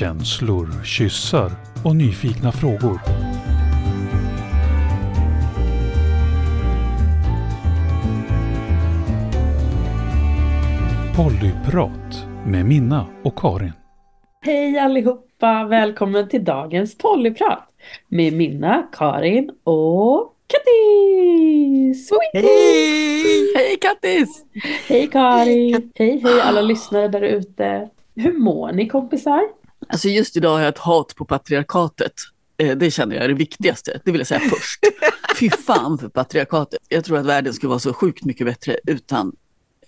Känslor, kyssar och nyfikna frågor. Pollyprat med Minna och Karin. Hej allihopa! Välkommen till dagens Pollyprat med Minna, Karin och Kattis! Hej! Hej Kattis! Hej Karin! Hej hej alla lyssnare där ute! Hur mår ni kompisar? Alltså just idag har jag ett hat på patriarkatet. Eh, Det känner jag är det viktigaste, det vill jag säga först. Fy fan för patriarkatet. Jag tror att världen skulle vara så sjukt mycket bättre utan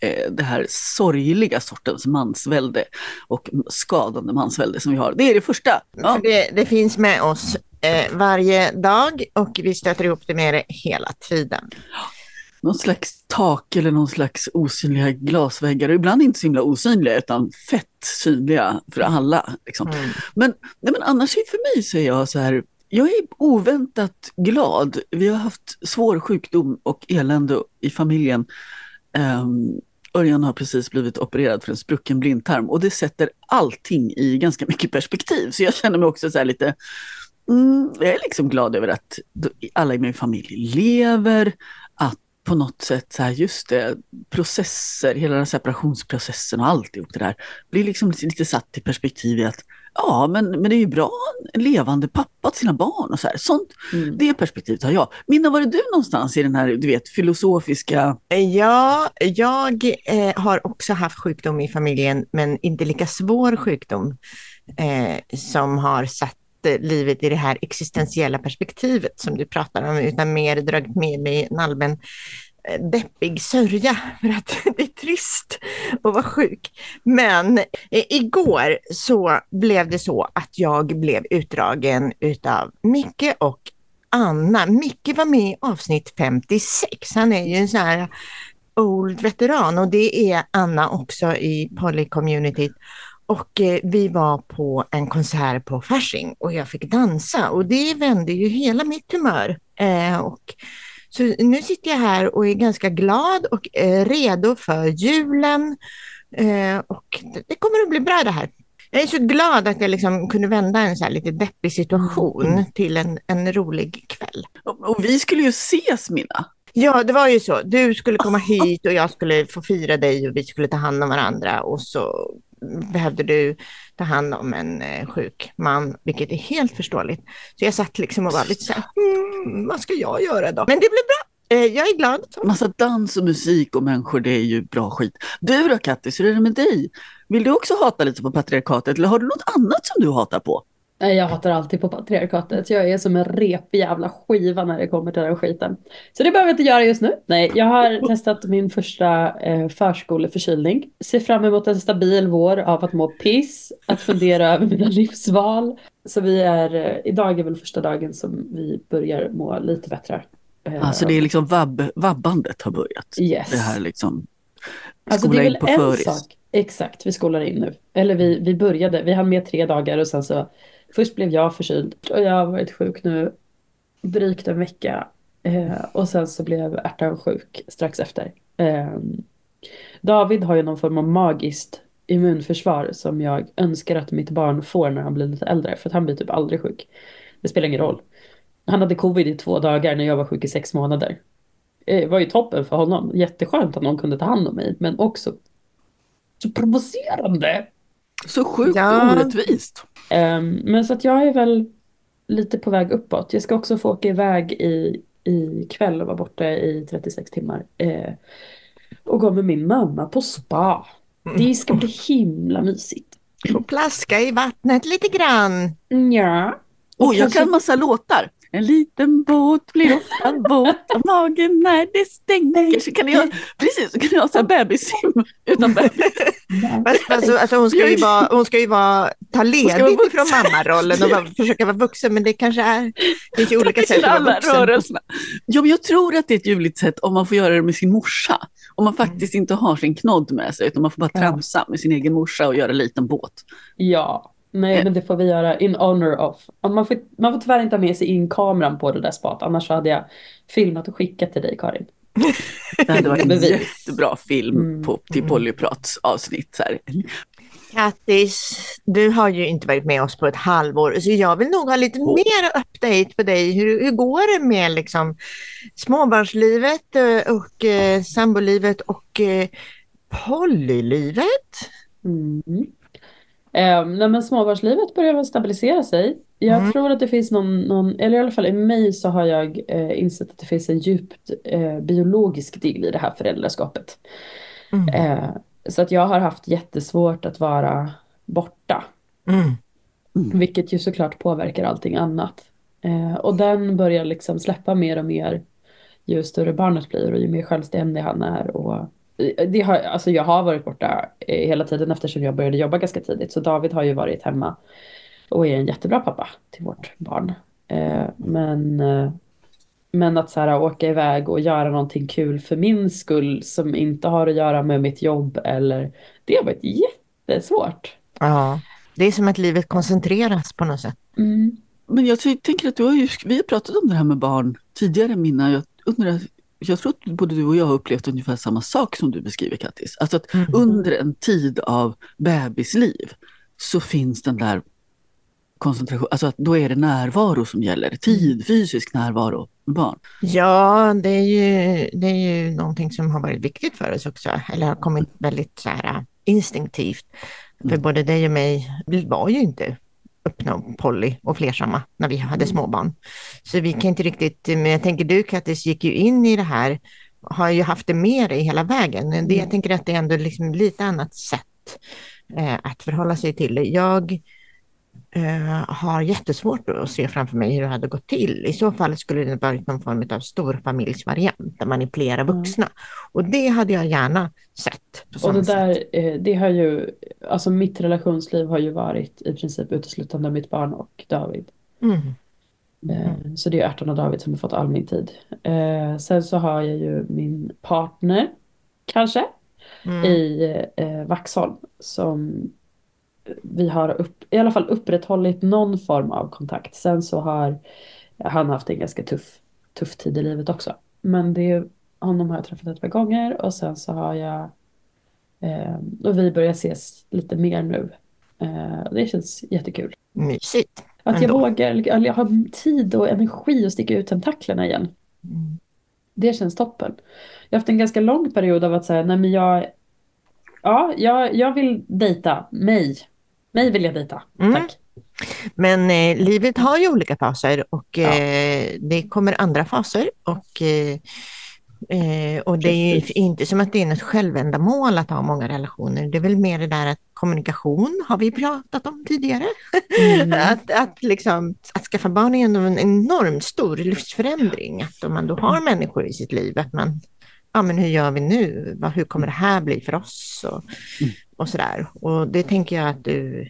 eh, det här sorgliga sortens mansvälde och skadande mansvälde som vi har. Det är det första. Ja. Det, det finns med oss eh, varje dag och vi stöter ihop det med det hela tiden. Någon slags tak eller någon slags osynliga glasväggar. Och ibland inte så himla osynliga utan fett synliga för alla. Liksom. Mm. Men, nej, men annars för mig så är jag så här, jag är oväntat glad. Vi har haft svår sjukdom och elände i familjen. Um, Örjan har precis blivit opererad för en sprucken blindtarm och det sätter allting i ganska mycket perspektiv. Så jag känner mig också så lite, mm, jag är liksom glad över att alla i min familj lever, på något sätt, så här, just det, processer, hela den separationsprocessen och alltihop det där, blir liksom lite, lite satt i perspektiv i att ja, men, men det är ju bra en levande pappa till sina barn och så här. Sånt, Mm. det perspektivet har jag. Minna, var är du någonstans i den här, du vet, filosofiska... Ja, jag eh, har också haft sjukdom i familjen, men inte lika svår sjukdom eh, som har satt livet i det här existentiella perspektivet som du pratar om, utan mer dragit med mig en allmän eh, deppig sörja för att det är trist att vara sjuk. Men eh, igår så blev det så att jag blev utdragen utav Micke och Anna. Micke var med i avsnitt 56. Han är ju en sån här old veteran och det är Anna också i polycommunityt. Och eh, vi var på en konsert på Fasching och jag fick dansa och det vände ju hela mitt humör. Eh, och så nu sitter jag här och är ganska glad och eh, redo för julen. Och det, kommer att bli bra det här. Jag är så glad att jag liksom kunde vända en så här lite deppig situation till en, en rolig kväll. Och, och vi skulle ju ses, Minna. Ja, det var ju så. Du skulle komma hit och jag skulle få fira dig och vi skulle ta hand om varandra och så behövde du ta hand om en eh, sjuk man, vilket är helt förståeligt. Så jag satt liksom och var lite så här, mm, vad ska jag göra då? Men det blev bra. Eh, jag är glad. Massa dans och musik och människor, det är ju bra skit. Du då Kattis, hur är det med dig? Vill du också hata lite på patriarkatet eller har du något annat som du hatar på? Nej, Jag hatar alltid på patriarkatet. Jag är som en repig jävla skiva när det kommer till den skiten. Så det behöver jag inte göra just nu. Nej, jag har testat min första eh, förskoleförkylning. Ser fram emot en stabil vår av att må piss, att fundera över mina livsval. Så vi är, eh, idag är väl första dagen som vi börjar må lite bättre. Eh, Alltså det är liksom vab, vabbandet har börjat. Yes. Det här liksom, Alltså det är väl en föris. sak. Exakt, vi skolar in nu. Eller vi, vi började, vi hann med tre dagar och sen så först blev jag förkyld och jag har varit sjuk nu drygt en vecka. Eh, och sen så blev ärtan sjuk strax efter. Eh, David har ju någon form av magiskt immunförsvar som jag önskar att mitt barn får när han blir lite äldre för att han blir typ aldrig sjuk. Det spelar ingen roll. Han hade covid i två dagar när jag var sjuk i sex månader. Eh, det var ju toppen för honom. Jätteskönt att någon kunde ta hand om mig men också så provocerande. Så sjukt Ja. orättvist. Ehm, men så att jag är väl lite på väg uppåt. Jag ska också få åka iväg i, i kväll och vara borta i 36 timmar. Eh, och gå med min mamma på spa. Det ska bli himla mysigt. Och plaska i vattnet lite grann. Ja. Oj, Och jag kanske- kan massa låtar. En liten båt blir ofta våt av magen när det stänker. Så kan jag, precis, så kan jag ha så här bebissim utan bebis. Alltså, alltså hon, ska ju vara, hon ska ju vara, ta ledigt från mammarollen och vara, försöka vara vuxen, men det kanske är, ju olika sätt att vara alla vuxen. rörelserna. Ja, men jag tror att det är ett ljuvligt sätt om man får göra det med sin morsa. Om man faktiskt inte har sin knodd med sig, utan man får bara tramsa med sin egen morsa och göra en liten båt. Ja. Nej, men det får vi göra in honor of. Man får, man får tyvärr inte ha med sig in kameran på det där spat. Annars hade jag filmat och skickat till dig, Karin. Det hade varit en jättebra film Mm. på, till Pollyprats avsnitt. Så här. Kattis, du har ju inte varit med oss på ett halvår, så jag vill nog ha lite Oh. mer update på dig. Hur, hur går det med liksom, småbarnslivet eh, och eh, sambolivet och eh, polylivet? Mm. Eh, nej men småbarnslivet börjar väl stabilisera sig. Jag Mm. tror att det finns någon, någon, eller i alla fall i mig så har jag eh, insett att det finns en djupt eh, biologisk del i det här föräldraskapet. Mm. Eh, så att jag har haft jättesvårt att vara borta. Mm. Vilket ju såklart påverkar allting annat. Eh, och den börjar liksom släppa mer och mer ju större barnet blir och ju mer självständig han är. Och det har, alltså jag har varit borta eh, hela tiden eftersom jag började jobba ganska tidigt. Så David har ju varit hemma och är en jättebra pappa till vårt barn. Eh, men, eh, men att så här, åka iväg och göra någonting kul för min skull som inte har att göra med mitt jobb eller det har varit jättesvårt. Ja, det är som att livet koncentreras på något sätt. Mm. Men jag tänker att du har ju, vi har pratat om det här med barn tidigare Minna. Jag, undrar, jag tror att både du och jag har upplevt ungefär samma sak som du beskriver Kattis. Alltså att Mm. under en tid av bebisliv så finns den där koncentration, alltså att då är det närvaro som gäller. Tid, fysisk närvaro med barn. Ja, det är, ju, det är ju någonting som har varit viktigt för oss också, eller har kommit väldigt så här, instinktivt. För Mm. både dig och mig, vi var ju inte öppna och poly och flersamma när vi hade småbarn. Så vi kan inte riktigt, men jag tänker du Kattis gick ju in i det här, har ju haft det med dig hela vägen. Det, Mm. jag tänker att det är ändå liksom lite annat sätt eh, att förhålla sig till det. Jag eh, har jättesvårt att se framför mig hur det hade gått till. I så fall skulle det varit någon form av storfamiljsvariant där man är flera Mm. vuxna. Och det hade jag gärna sett. Och det där, eh, det har ju, alltså mitt relationsliv har ju varit i princip uteslutande mitt barn och David. Mm. Eh, Så det är Erton och David som har fått all min tid. Eh, Sen så har jag ju min partner, kanske, Mm. i eh, Vaxholm som vi har upp, i alla fall upprätthållit någon form av kontakt. Sen så har han haft en ganska tuff, tuff tid i livet också. Men det, honom har jag träffat ett par gånger och sen så har jag eh, och vi börjar ses lite mer nu. Eh, det känns jättekul. Mysigt. Att jag Ändå. vågar, eller jag har tid och energi att sticka ut tentaklerna igen. Mm. Det känns toppen. Jag har haft en ganska lång period av att säga, nej men jag, ja, jag, jag vill dejta mig. Mig vill jag dejta, Mm. tack. Men eh, livet har ju olika faser och Ja. eh, det kommer andra faser. Och, eh, eh, och det är inte som att det är något självändamål att ha många relationer. Det är väl mer det där att kommunikation har vi pratat om tidigare. Mm. Att, att, liksom, att skaffa barn är ändå en enormt stor livsförändring. Att om man då har människor i sitt liv, att man, ja men hur gör vi nu? Hur kommer det här bli för oss? Och, och sådär. Och det tänker jag att du,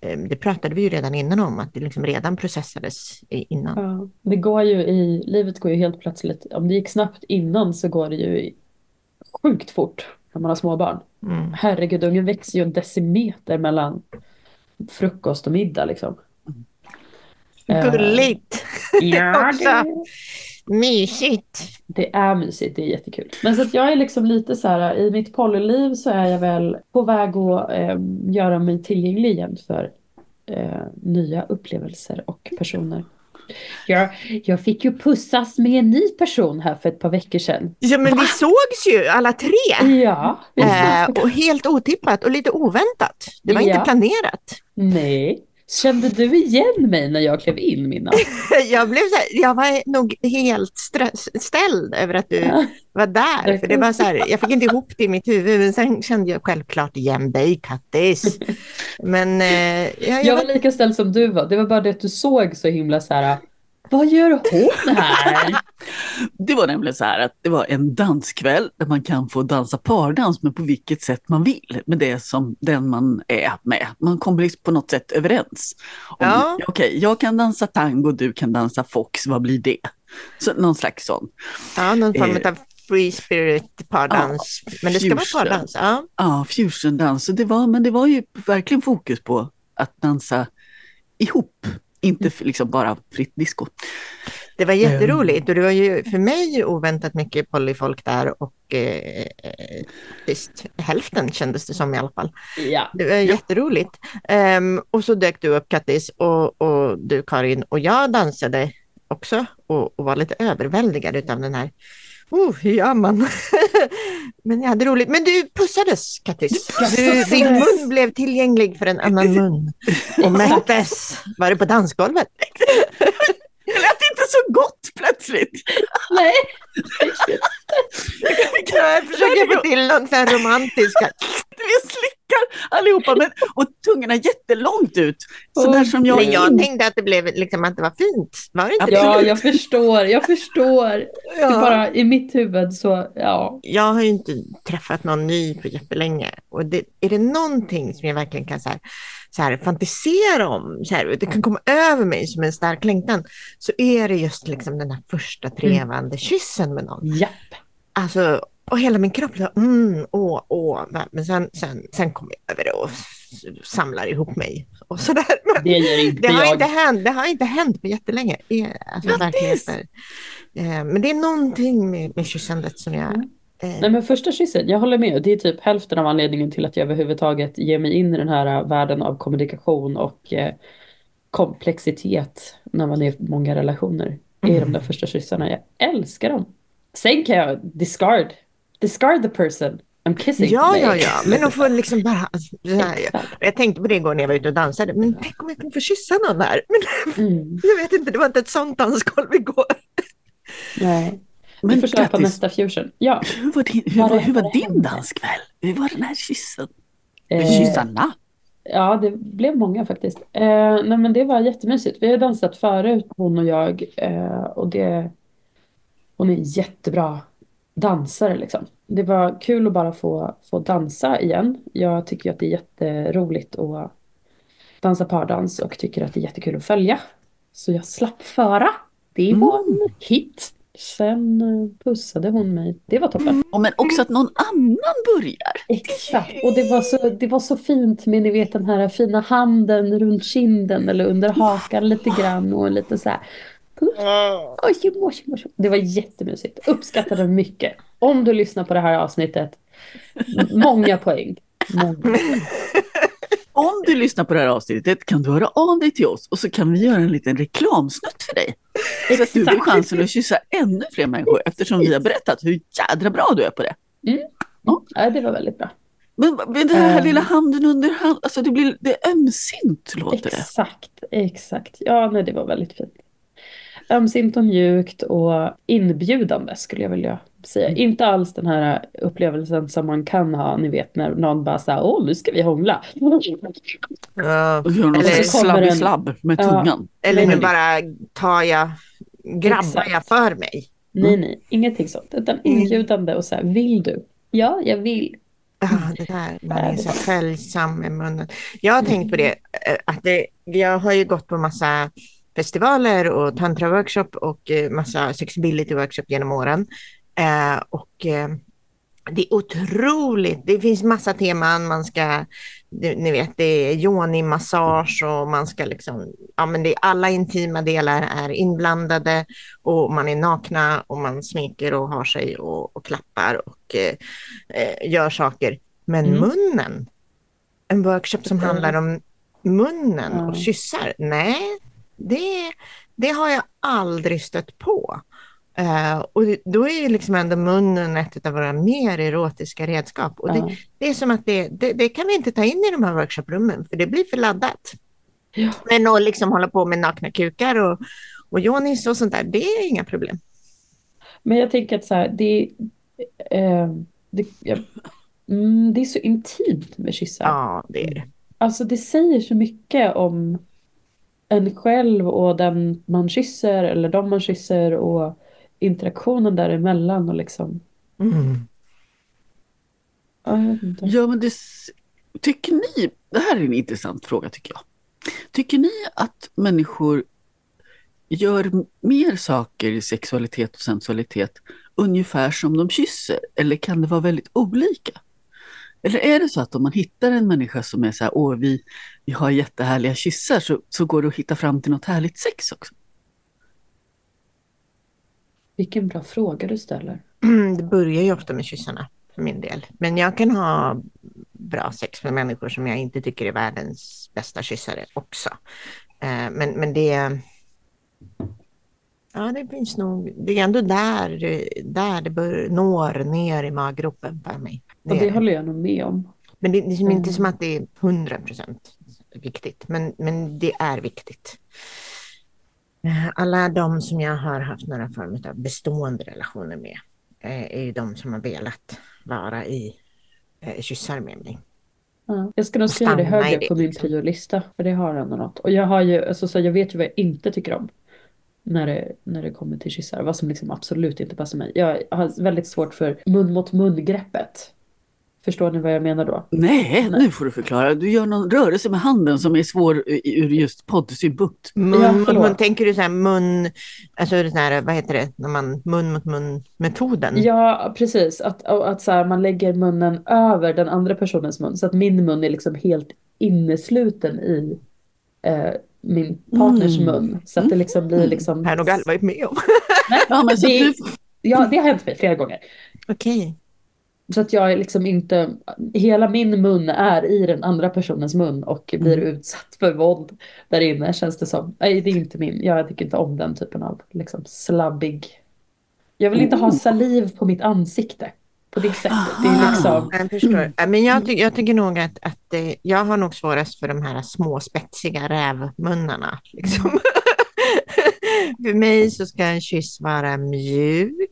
eh, det pratade vi ju redan innan om, att det liksom redan processades innan. Ja, det går ju i, livet går ju helt plötsligt, om det gick snabbt innan så går det ju sjukt fort när man har småbarn. Mm. Herregud, ungen växer ju en decimeter mellan frukost och middag liksom. Eh, Gulligt! Ja, Också. det, Mysigt! det är mysigt, det är jättekul. Men så att jag är liksom lite så här, i mitt polyliv så är jag väl på väg att eh, göra mig tillgänglig igen för eh, nya upplevelser och personer. Jag, jag fick ju pussas med en ny person här för ett par veckor sedan. Ja men vi sågs ju alla tre! Ja, Eh, och helt otippat och lite oväntat. Det var Ja. inte planerat. Nej. Kände du igen mig när jag klev in Minna? Jag, blev här, jag var nog helt ställd över att du Ja. var där. För det var så här, jag fick inte ihop det i mitt huvud, men sen kände jag självklart igen dig, Kattis. Men eh, jag, Jag jag, var lika ställd som du var. Det var bara det att du såg så himla så här. Vad gör hon här? Det var nämligen så här att det var en danskväll där man kan få dansa pardans men på vilket sätt man vill med det som den man är med. Man kommer liksom på något sätt överens. Ja. Okej, jag kan dansa tango, du kan dansa fox, vad blir det? Så någon slags sån. ja, någon form eh, av free spirit pardans. men det ska vara pardans. Ja. Ja, fusiondans. Det var, men det var ju verkligen fokus på att dansa ihop, inte liksom bara fritt disco. Det var jätteroligt och det var ju för mig oväntat mycket polyfolk där och eh, visst, hälften kändes det som i alla fall. Ja. Det var jätteroligt. Um, och så dök du upp Kattis och, och du Karin och jag dansade också och, och var lite överväldigad av den här Oh, gör man? Men jag hade roligt. Men du pussades, Kattis. Du, din mun blev tillgänglig för en annan mun och mättes. Var det på dansgolvet? Så gott plötsligt. Nej. Jag försöker få till någon sån här romantiska. Vi slickar allihopa men, och tungorna jättelångt ut. Sådär Åh, som jag. Men jag tänkte att det blev liksom att det var fint. Var det inte det? Ja, jag förstår. Jag förstår. Det Ja. bara i mitt huvud så, ja. Jag har ju inte träffat någon ny på jättelänge. Och det, är det någonting som jag verkligen kan så här, så här, fantisera om, här, det kan komma över mig som en stark längtan, så är det just liksom den här första trevande kyssen med någon. Japp. Alltså, och hela min kropp, så, mm, åh, åh. Men sen, sen, sen kommer jag över det och samlar ihop mig. Och sådär. Men Det gör inte det, har jag. inte hänt, det har inte hänt på jättelänge. Alltså, Grattis! Eh, Men det är någonting med, med kyssandet som jag... Mm. Eh, Nej men första kyssen, jag håller med. Det är typ hälften av anledningen till att jag överhuvudtaget ger mig in i den här världen av kommunikation och eh, komplexitet när man är i många relationer. Det är de där första kyssarna. Jag älskar dem. Sen kan jag discard, discard the person I'm kissing. ja, ja, ja. Men att få liksom bara... jag, jag tänkte på det igår när jag var ute och dansade. Men tänk om jag kunde få kyssa någon här. Men Mm, jag vet inte, det var inte ett sånt dansgolv igår. nej. Vi Men får köra på grattis. nästa fusion. Ja. Hur var din, hur var, det- hur var din danskväll? Hur var den här kyssen? Eh, Kyssarna? Ja, det blev många faktiskt. Eh, nej, men det var jättemysigt. Vi har dansat förut, hon och jag. Eh, och det, hon är jättebra dansare liksom. Det var kul att bara få, få dansa igen. Jag tycker att det är jätteroligt att dansa pardans och tycker att det är jättekul att följa. Så jag slapp föra. Det var en hit. Sen eh, pussade hon mig. Det var toppen. Och men också att någon annan börjar. Exakt, och det var, så, det var så fint med ni vet den här fina handen runt kinden eller under hakan lite grann och lite så här. Oj. Det var jättemysigt, uppskattade mycket. Om du lyssnar på det här avsnittet, många poäng. Många. Om du lyssnar på det här avsnittet kan du höra av dig till oss och så kan vi göra en liten reklamsnutt för dig. Så att du får chansen att kyssa ännu fler människor eftersom vi har berättat hur jädra bra du är på det. Ja, det var väldigt bra. Men men den här Ehm. lilla handen under handen, alltså det blir det är ömsint låter det. Exakt, exakt. Ja, nej, det var väldigt fint. Ömsint och mjukt och inbjudande skulle jag vilja säga. Inte alls den här upplevelsen som man kan ha, ni vet när någon bara säger åh nu ska vi hångla. Någon Eller- slabb i slabb med Ja. tungan. Eller nu bara tar jag, grabbar Exakt. jag för mig. Nej, nej, ingenting sånt. Utan inbjudande och så här, vill du? Ja, jag vill. Ja, det där, man är så följsam med munnen. Jag har tänkt på det, eh, att det, jag har ju gått på massa festivaler och tantra-workshop och eh, massa sexability-workshop genom åren. Eh, och eh, det är otroligt, det finns massa teman, man ska, ni vet, det är yoni-massage och man ska liksom, ja men det är alla intima delar är inblandade och man är nakna och man smeker och har sig och, och klappar och eh, eh, gör saker. Men Mm. munnen, en workshop som Mm. handlar om munnen och kyssar, nej, det, det har jag aldrig stött på. Eh, och då är ju liksom ändå munnen ett av våra mer erotiska redskap. Och det, Ja. det är som att det, det, det kan vi inte ta in i de här workshoprummen, för det blir för laddat. Ja. Men att liksom hålla på med nakna kukar och, och yonis och sånt där, det är inga problem. Men jag tänker att så här, det, eh, det, jag, mm, det är så intimt med kyssar. Ja, det är det. Alltså det säger så mycket om en själv och den man kysser eller de man kysser och interaktionen däremellan och liksom. Mm. Ja, men det, tycker ni, det här är en intressant fråga tycker jag. Tycker ni att människor gör mer saker i sexualitet och sensualitet ungefär som de kysser? Eller kan det vara väldigt olika? Eller är det så att om man hittar en människa som är så här, åh vi, vi har jättehärliga kyssar så, så går det att hitta fram till något härligt sex också? Vilken bra fråga du ställer. Det börjar ju ofta med kyssarna för min del. Men jag kan ha bra sex med människor som jag inte tycker är världens bästa kyssare också. Eh, men, men det... Ja, det finns nog... Det är ändå där, där det bör, når ner i maggropen för mig. Och det håller jag nog med om. Men det är liksom inte Mm. som att det är 100 procent viktigt, men, men det är viktigt. Eh, Alla de som jag har haft några form av bestående relationer med eh, är ju de som har velat vara i eh, kyssar med mig. Ja. Jag ska nog skriva det högre på min liksom. priolista. För det har ändå något. Och jag har ju, alltså, så jag vet ju vad jag inte tycker om. När det, när det kommer till kyssar. Vad som liksom absolut inte passar mig. Jag har väldigt svårt för mun mot mun greppet. Förstår ni vad jag menar då? Nej, Nej. nu får du förklara. Du gör någon rörelse med handen som är svår i- ur just poddsynpunkt. Mun, Ja, mun, tänker du så här mun, alltså det här, vad heter det, när man mun mot mun metoden? Ja, precis. Att, att så här, man lägger munnen över den andra personens mun. Så att min mun är liksom helt innesluten i eh, min partners Mm. mun. Så att det liksom blir liksom... Har jag nog aldrig varit med om. Nej, Ja, men så det, du, ja, det har hänt mig flera gånger. Okej. Så att jag är liksom inte, hela min mun är i den andra personens mun och blir Mm. utsatt för våld där inne känns det som. Nej, det är inte min, jag tycker inte om den typen av liksom slabbig. Jag vill inte ha Oh. saliv på mitt ansikte på det sättet. Det är Aha. liksom, Jag förstår. Ja, Men jag, ty jag tycker nog att, att eh, jag har nog svårast för de här små spetsiga rävmunnarna. Liksom. för mig så ska en kyss vara mjuk.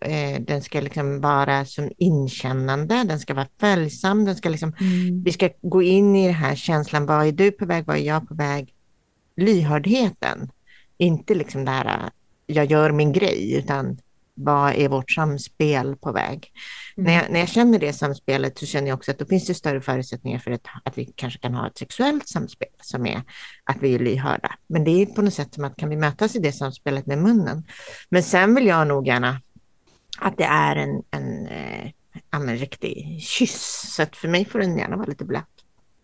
Eh, den ska liksom vara som inkännande, den ska vara följsam, den ska liksom, mm, vi ska gå in i den här känslan, vad är du på väg, vad är jag på väg? Lyhördheten, inte liksom det här, jag gör min grej, utan vad är vårt samspel på väg? När, jag, när jag känner det samspelet så känner jag också att då finns det större förutsättningar för ett, att vi kanske kan ha ett sexuellt samspel som är att vi är lyhörda. Men det är på något sätt som att kan vi mötas i det samspelet med munnen? Men sen vill jag nog gärna att det är en, en, eh, ja, men riktig kyss. Så att för mig får den gärna vara lite blöt.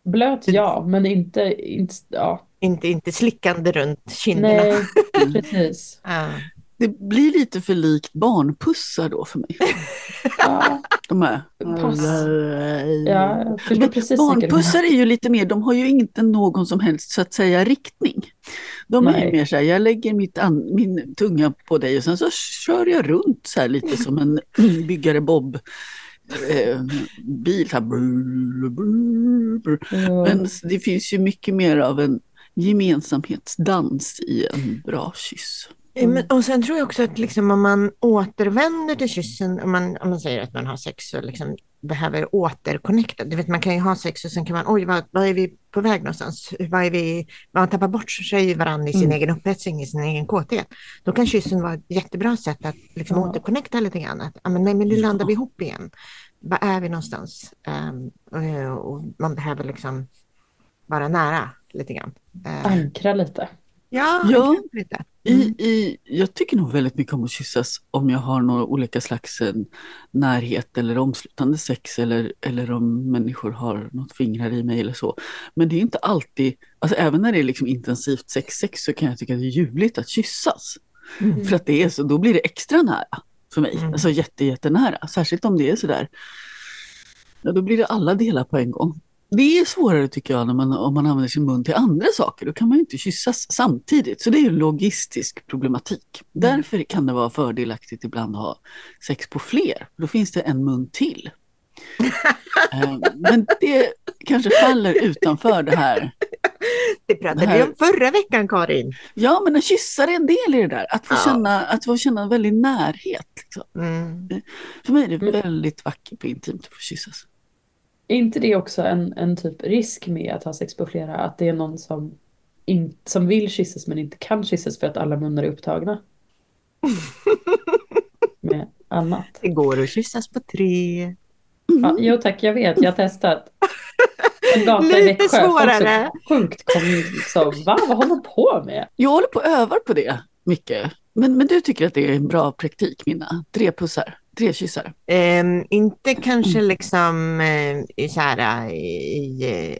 blöt ja, men inte, inte ja. Inte, inte slickande runt kinderna. Nej, precis. Ja. det blir lite för likt barnpussar då för mig. Ja, De här. Pass. ja, barnpussar är ju lite mer, de har ju inte någon som helst så att säga riktning. De är Nej. mer så här, jag lägger mitt an, min tunga på dig och sen så kör jag runt så här lite som en byggare Bob. Eh, bil, här, brr, brr, brr. Ja. Men det finns ju mycket mer av en gemensamhetsdans i en bra kyss. Men, och sen tror jag också att liksom om man återvänder till kyssen, om man, om man säger att man har sex och liksom behöver återconnecta. Du vet, man kan ju ha sex och sen kan man, oj, vad, vad är vi på väg någonstans? Vad är vi, man tappar bort sig varandra i sin Mm. egen upphetsning, i sin egen kåthet. Då kan kyssen vara ett jättebra sätt att liksom Ja. återconnecta lite grann. Att, men, nej, men nu Ja. landar vi ihop igen. Var är vi någonstans? Ehm, och, och man behöver liksom vara nära lite grann. Ehm, Ankra lite. Ja, Ja. lite. I, Mm. i, jag tycker nog väldigt mycket om att kyssas om jag har några olika slags eh, närhet eller omslutande sex eller, eller om människor har något fingrar i mig eller så. Men det är inte alltid, alltså även när det är liksom intensivt sex, sex så kan jag tycka att det är ljuvligt att kyssas. Mm. För att det är så, då blir det extra nära för mig. Mm. Alltså jätte, jättenära. Särskilt om det är sådär. Ja, då blir det alla delar på en gång. Det är svårare tycker jag när man, om man använder sin mun till andra saker. Då kan man ju inte kyssas samtidigt. Så det är en logistisk problematik. Därför kan det vara fördelaktigt ibland att ha sex på fler. Då finns det en mun till. Eh, Men det kanske faller utanför det här. Det pratade Det vi om förra veckan, Karin. Ja, men en kyssar är en del i det där. Att få, Ja. känna, att få känna en väldig närhet. Liksom. Mm. För mig är det Mm. väldigt vackert och intimt att få kyssas. Är inte det också en, en typ risk med att ha sex på flera? Att det är någon som, in, som vill kyssas men inte kan kyssas för att alla munnar är upptagna? Med annat. Det går att kyssas på tre. Ja, jo tack, jag vet, jag har testat. En gata i Lite Växjö. folk svårare. Sjukt kom liksom, va? Vad håller du på med? Jag håller på och övar på det mycket. Men, men du tycker att det är en bra praktik, Minna? Tre pussar, tre kyssar. Ehm, inte kanske liksom eh, så här i, i eh,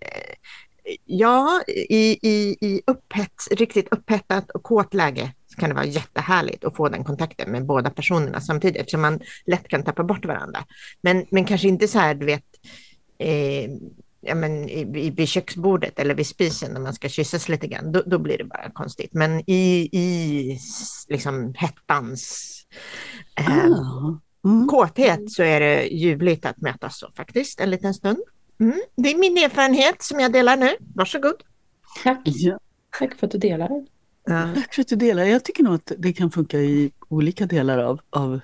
Ja, i, i, i upphets, riktigt upphettat och kåt läge så kan det vara jättehärligt att få den kontakten med båda personerna samtidigt eftersom man lätt kan tappa bort varandra. Men, men kanske inte så här, du vet, eh, ja, men i, vid köksbordet eller vid spisen när man ska kyssas lite grann, då, då blir det bara konstigt. Men i, i liksom hettans eh, Ah. Mm. kåthet så är det ljuvligt att mötas så faktiskt en liten stund. Mm. Det är min erfarenhet som jag delar nu. Varsågod. Tack. Ja, Tack för att du delar. Ja. tack för att du delar. Jag tycker nog att det kan funka i olika delar av, av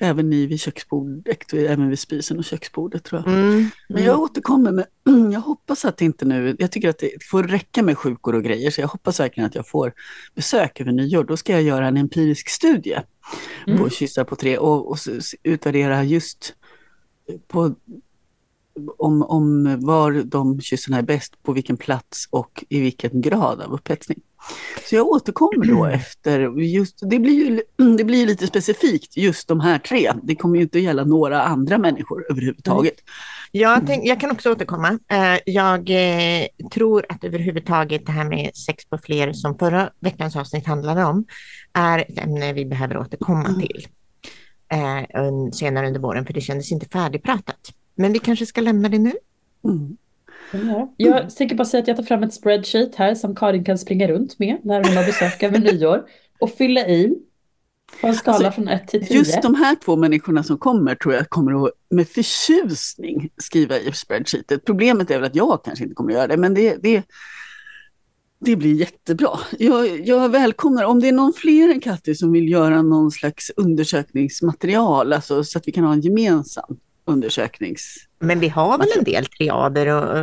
även i vid köksbordet, även vid spisen och köksbordet tror jag. Mm. Men jag återkommer med, jag hoppas att det inte nu, jag tycker att det får räcka med sjukor och grejer, så jag hoppas verkligen att jag får besök över nyår. Då ska jag göra en empirisk studie Mm. på kyssar på tre och, och utvärdera just på om, om var de kyssarna är bäst, på vilken plats och i vilken grad av upphetsning. Så jag återkommer då efter, just, det blir ju det blir lite specifikt just de här tre. Det kommer ju inte att gälla några andra människor överhuvudtaget. Jag, tänk, jag kan också återkomma. Eh, jag eh, tror att överhuvudtaget det här med sex på fler som förra veckans avsnitt handlade om är ett ämne vi behöver återkomma Mm. till eh, senare under våren för det kändes inte färdigpratat. Men vi kanske ska lämna det nu. Mm. Ja. Jag tänker bara säga att jag tar fram ett spreadsheet här som Karin kan springa runt med när hon har besök över nyår och fylla i på en skala Alltså, från 1 till 10. Just de här två människorna som kommer tror jag kommer att med förtjusning skriva i spreadsheetet. Problemet är väl att jag kanske inte kommer att göra det, men det, det, det blir jättebra. Jag, jag välkomnar, om det är någon fler än Katty som vill göra någon slags undersökningsmaterial, alltså, så att vi kan ha en gemensam undersöknings... Men vi har väl en del triader och,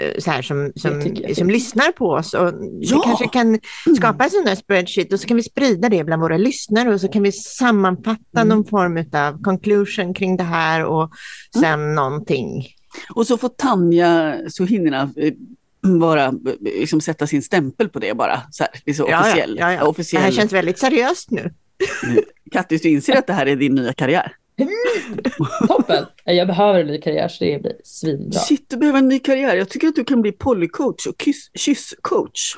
eh, så här som, som, som lyssnar på oss. Och Ja. Vi kanske kan skapa en sån där spreadsheet och så kan vi sprida det bland våra lyssnare och så kan vi sammanfatta Mm. någon form av conclusion kring det här och sen någonting. Och så får Tanja Sohinina eh, bara eh, liksom sätta sin stämpel på det bara, så här, liksom Ja, officiell. ja, ja. Det officiell. här känns väldigt seriöst nu. Kattis, du inser att det här är din nya karriär? Toppen! Jag behöver en ny karriär så det blir svinbra. Shit, du behöver en ny karriär. Jag tycker att du kan bli polycoach och kyss, kysscoach.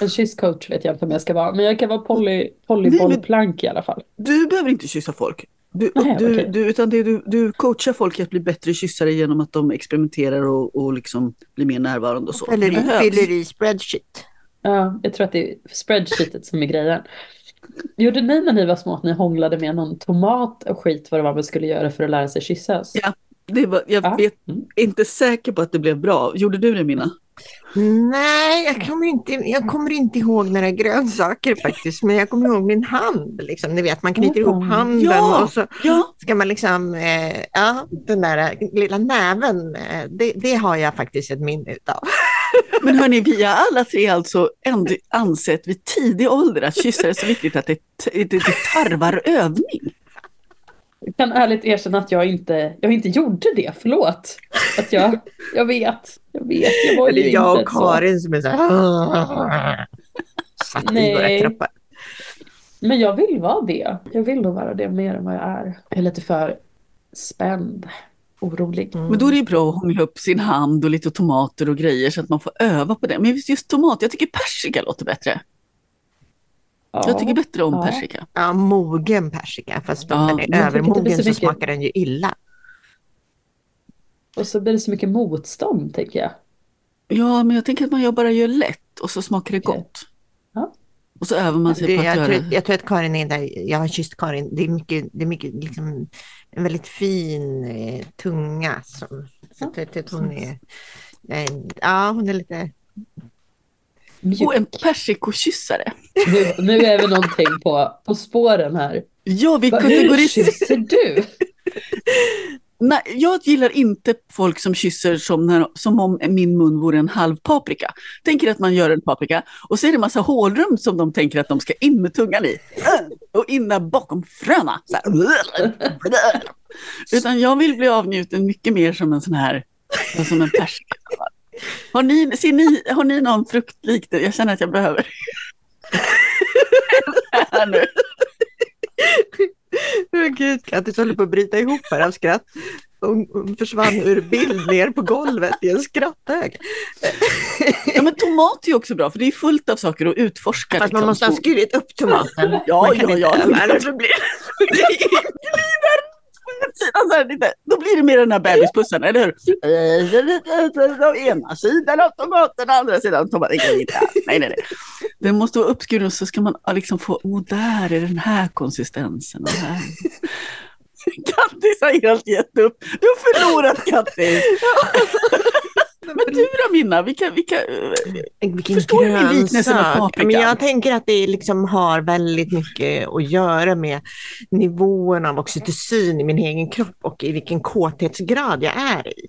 En kysscoach vet jag inte om jag ska vara, men jag kan vara poly, polybollplank i alla fall. Du behöver inte kyssa folk. Du, Nej, du, okej. du, utan det, du, du coachar folk att bli bättre kyssare genom att de experimenterar och, och liksom blir mer närvarande och så. Eller fyller i spreadsheet. Ja, jag tror att det är spreadsheetet som är grejen. Gjorde ni när ni var små att ni hånglade med någon tomat och skit vad det var man skulle göra för att lära sig kyssas? Ja. Det var, jag Ja. vet, Mm. är inte säker på att det blev bra. Gjorde du det Mina? Nej, jag kommer, inte, jag kommer inte ihåg några grönsaker faktiskt, men jag kommer ihåg min hand. Liksom. Ni vet, man knyter ihop Mm. handen Ja. och så Ja, ska man liksom, eh, ja, den där lilla näven, eh, det, det har jag faktiskt ett minne utav. Men hörni, vi har alla tre alltså ändå ansett vid tidig ålder att kyssar är så viktigt att det, det, det tarvar övning. Jag kan ärligt erkänna att jag inte, jag inte gjorde det, förlåt. Att jag, jag vet, jag vet, jag var Det ju jag inte och Karin som är så här, satt i våra Nej. kroppar. så. Men jag vill vara det. Jag vill nog vara det mer än vad jag är. Jag är lite för spänd, orolig. Men då är det bra att hångla upp sin hand och lite tomater och grejer så att man får öva på det. Men just- just tomat, jag tycker persika låter bättre. Ja. Jag tycker bättre om Ja. persika. Ja, mogen persika, fast Ja, om den är övermogen så så mycket- smakar den ju illa. Och så blir det så mycket motstånd, tänker jag. Ja, men jag tänker att man bara gör lätt och så smakar det gott. Ja. Och så övar man sig Det, på att jag, göra tror, jag tror att Karin är där, jag har kysst Karin, det är mycket, det är mycket liksom, en väldigt fin eh, tunga. Som, så att, att hon är, eh, ja hon är lite, Mjuk. Och en persikokyssare. Nu, nu är vi någonting på, på spåren här. Ja, vi Va, hur kysser du? Nej, jag gillar inte folk som kysser som, när, som om min mun vore en halv paprika. Tänker att man gör en paprika och så är det massa hålrum som de tänker att de ska in med tungan i. Äh, och in där bakom fröna. Så här. Utan jag vill bli avnjuten mycket mer som en sån här, som en persika. Har ni, ser ni, har ni någon fruktlik? Jag känner att jag behöver. här nu. Gud, Kattis håller på att bryta ihop här av skratt. hon, försvann ur bild ner på golvet i en skratthög. Ja, men tomat är också bra för det är fullt av saker att utforska. Fast man liksom. måste ha skurit upp tomaten. Ja, man ja, ja. Annars blir Sidan så här lite, då blir det mer den här bebispussen, eller hur? Å ena sidan av tomaten, andra sidan tomaten. Nej, nej, nej. Den måste vara uppskuren och så ska man liksom få, oh där är den här konsistensen. Och här. Kattis har helt gett upp. Du har förlorat Kattis. Men du då Minna, vilka, vilka, Vilken Förstår du min liknelse med paprikan? Men jag tänker att det liksom har väldigt mycket att göra med nivån av oxytocin i min egen kropp och i vilken kåthetsgrad jag är i.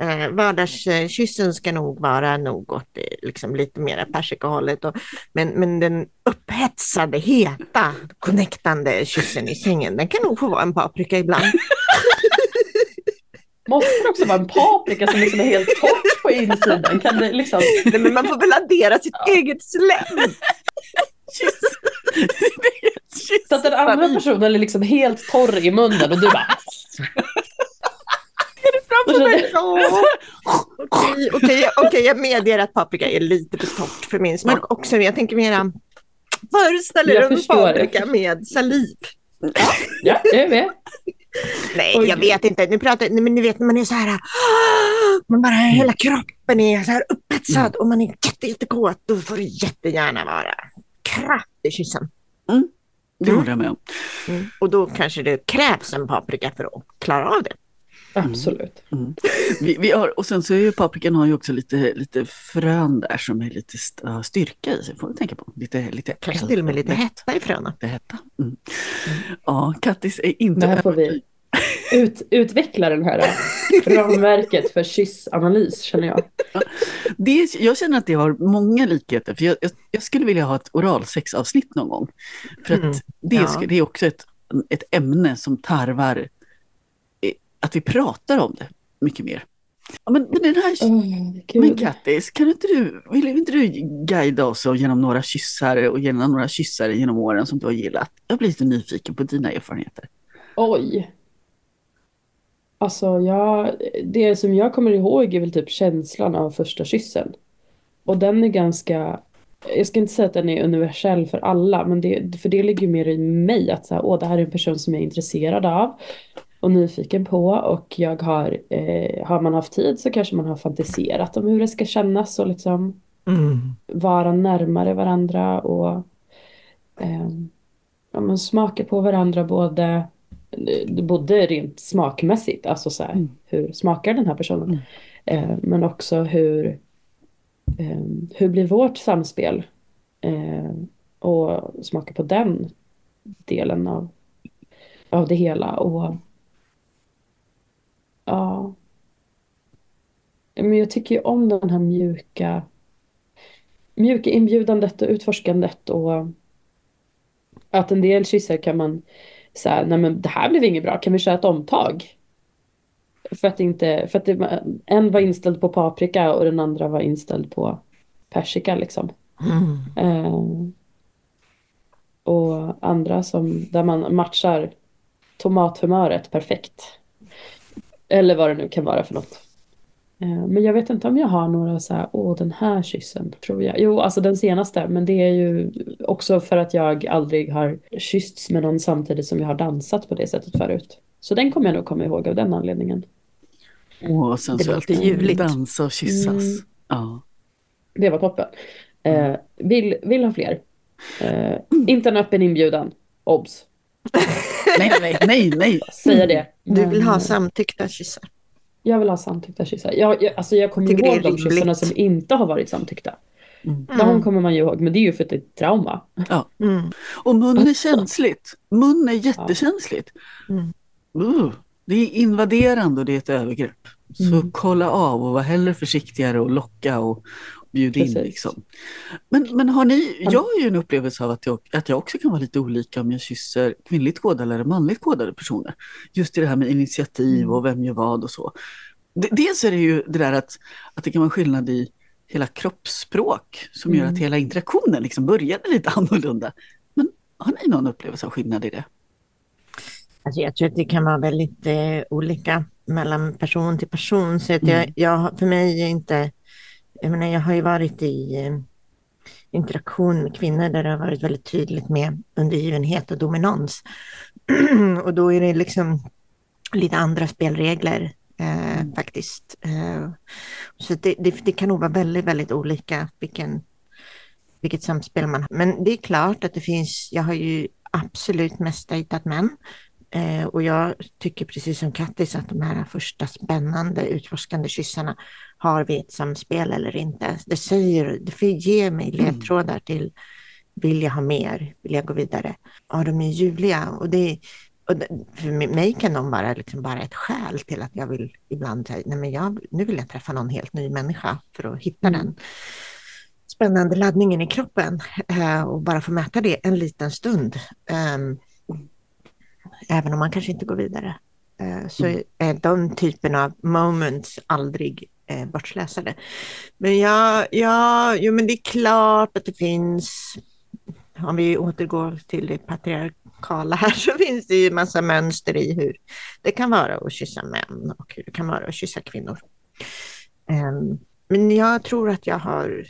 Eh, vardagskyssen ska nog vara nog åt det, liksom lite mer persikahållet. Och, men, men den upphetsade, heta, connectande kyssen i sängen, den kan nog få vara en paprika ibland. Måste det också vara en paprika som liksom är helt torrt på insidan? Kan det liksom... Nej, men man får väl addera sitt eget slem. Det. Så att den andra personen är liksom helt torr i munnen och du bara... Framför mig. Okej, okej, okej, jag medger att paprika är lite för torrt för min smak också. Men jag tänker mera, föreställ er en paprika med saliv. Ja, jag är med. Nej, Oj. jag vet inte. Nu pratar nej, men ni vet när man är så här, ah, man bara hela kroppen är så här upphetsad och man är jätte, jättekåt, då får det jättegärna vara kraft i kyssen. Det håller jag med om. Mm. Och då kanske det krävs en paprika för att klara av det. Absolut. Vi, vi har, och sen så är ju paprikan har ju också lite, lite frön där som är lite styrka i sig, får vi tänka på. Lite, lite Kanske till och med lite hetta i fröna. Lite hetta. Mm. Ja, Kattis är inte Det här får vi ut, utveckla den här ramverket för kyssanalys känner jag. det, Jag känner att det har många likheter, för jag, jag, jag skulle vilja ha ett oralsexavsnitt någon gång. För att Mm, det, ja. det är också ett, ett ämne som tarvar att vi pratar om det mycket mer. Ja, men, men den här Oh, Men. Kattis, kan inte du, vill inte du guida oss genom några kyssar och genom några kyssar genom åren som du har gillat? Jag blir lite nyfiken på dina erfarenheter. Oj. Alltså, jag, det som jag kommer ihåg är väl typ känslan av första kyssen. Och den är ganska, jag ska inte säga att den är universell för alla, men det, för det ligger mer i mig att så här, åh, det här är en person som jag är intresserad av och nyfiken på och jag har, eh, har man haft tid så kanske man har fantiserat om hur det ska kännas och liksom vara närmare varandra och eh, ja, men smaka på varandra både, både rent smakmässigt, alltså så här, Mm. hur smakar den här personen? Eh, men också hur, eh, hur blir vårt samspel? Eh, och smaka på den delen av, av det hela. Och ja, men jag tycker ju om den här mjuka mjuka inbjudandet och utforskandet och att en del kyssar kan man säga, nej men det här blev inget bra, kan vi köra ett omtag? För att inte, för att det, en var inställd på paprika och den andra var inställd på persika liksom. Mm. Eh, och andra som, där man matchar tomathumöret perfekt. Eller vad det nu kan vara för något. Eh, Men jag vet inte om jag har några så här, åh den här kyssen, tror jag. Jo, alltså den senaste, men det är ju också för att jag aldrig har kyssts med någon samtidigt som jag har dansat på det sättet förut. Så den kommer jag nog komma ihåg av den anledningen. Åh, sensuellt. låter ljuvligt. Dansa och kyssas. Mm. Ja. Det var toppen. Eh, vill, vill ha fler. Eh, inte en öppen inbjudan. Obs. Nej, nej, nej, nej. Säga det. Du vill ha eh, samtyckta kyssar. Jag vill ha samtyckta kyssar. Jag, jag, alltså jag kommer ihåg de kyssarna som inte har varit samtyckta. Mm. De kommer man ju ihåg, men det är ju för att det är ett trauma. Mm. Och mun är känsligt. Mun är jättekänsligt. Mm. Uh, det är invaderande och det är ett övergrepp. Så Mm. kolla av och var hellre försiktigare och locka och bjud in. Liksom. Men, men har ni, jag har ju en upplevelse av att jag, att jag också kan vara lite olika om jag kysser kvinnligt kodade eller manligt kodade personer. Just i det här med initiativ Mm. och vem gör vad och så. Dels är det ju det där att, att det kan vara skillnad i hela kroppsspråk som gör Mm. att hela interaktionen liksom började lite annorlunda. Men har ni någon upplevelse av skillnad i det? Alltså jag tror att det kan vara väldigt eh, olika. mellan person till person. Så att jag, Mm. jag, för mig är inte, jag menar jag har ju varit i eh, interaktion med kvinnor där det har varit väldigt tydligt med undergivenhet och dominans. och då är det liksom lite andra spelregler eh, Mm. faktiskt. Eh, så det, det, det kan nog vara väldigt, väldigt olika vilken, vilket samspel man har. Men det är klart att det finns, jag har ju absolut mest dejtat män. Eh, och jag tycker precis som Kattis att de här första spännande utforskande kyssarna, har vi ett samspel eller inte? Det säger, det ger mig ledtrådar till, vill jag ha mer? Vill jag gå vidare? Ja, de är ljuvliga och det och det- för mig kan de vara liksom bara ett skäl till att jag vill ibland säga, nej men jag, nu vill jag träffa någon helt ny människa för att hitta Mm. den spännande laddningen i kroppen eh, och bara få mäta det en liten stund. Ehm, även om man kanske inte går vidare. Eh, så Mm. är de typen av moments aldrig eh. Men ja, ja, jo, men det är klart att det finns, om vi återgår till det patriarkala här, så finns det ju massa mönster i hur det kan vara att kyssa män och hur det kan vara att kyssa kvinnor. Ehm, men jag tror att jag har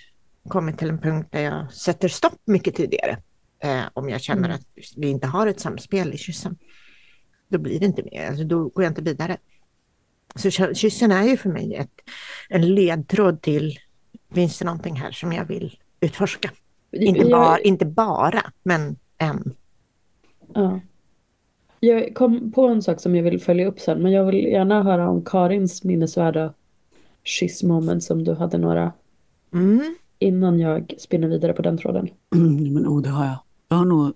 kommit till en punkt där jag sätter stopp mycket tidigare. Eh, om jag känner Mm. att vi inte har ett samspel i kyssen. Då blir det inte mer, alltså, då går jag inte vidare. Så ky- kyssen är ju för mig ett, en ledtråd till, finns det någonting här som jag vill utforska? Inte, Jag- bara, inte bara, men en. Ja. Jag kom på en sak som jag vill följa upp sen, men jag vill gärna höra om Karins minnesvärda kyssmoment som du hade några Mm. innan jag spinner vidare på den tråden. Mm, men oh, det har jag. Jag har nog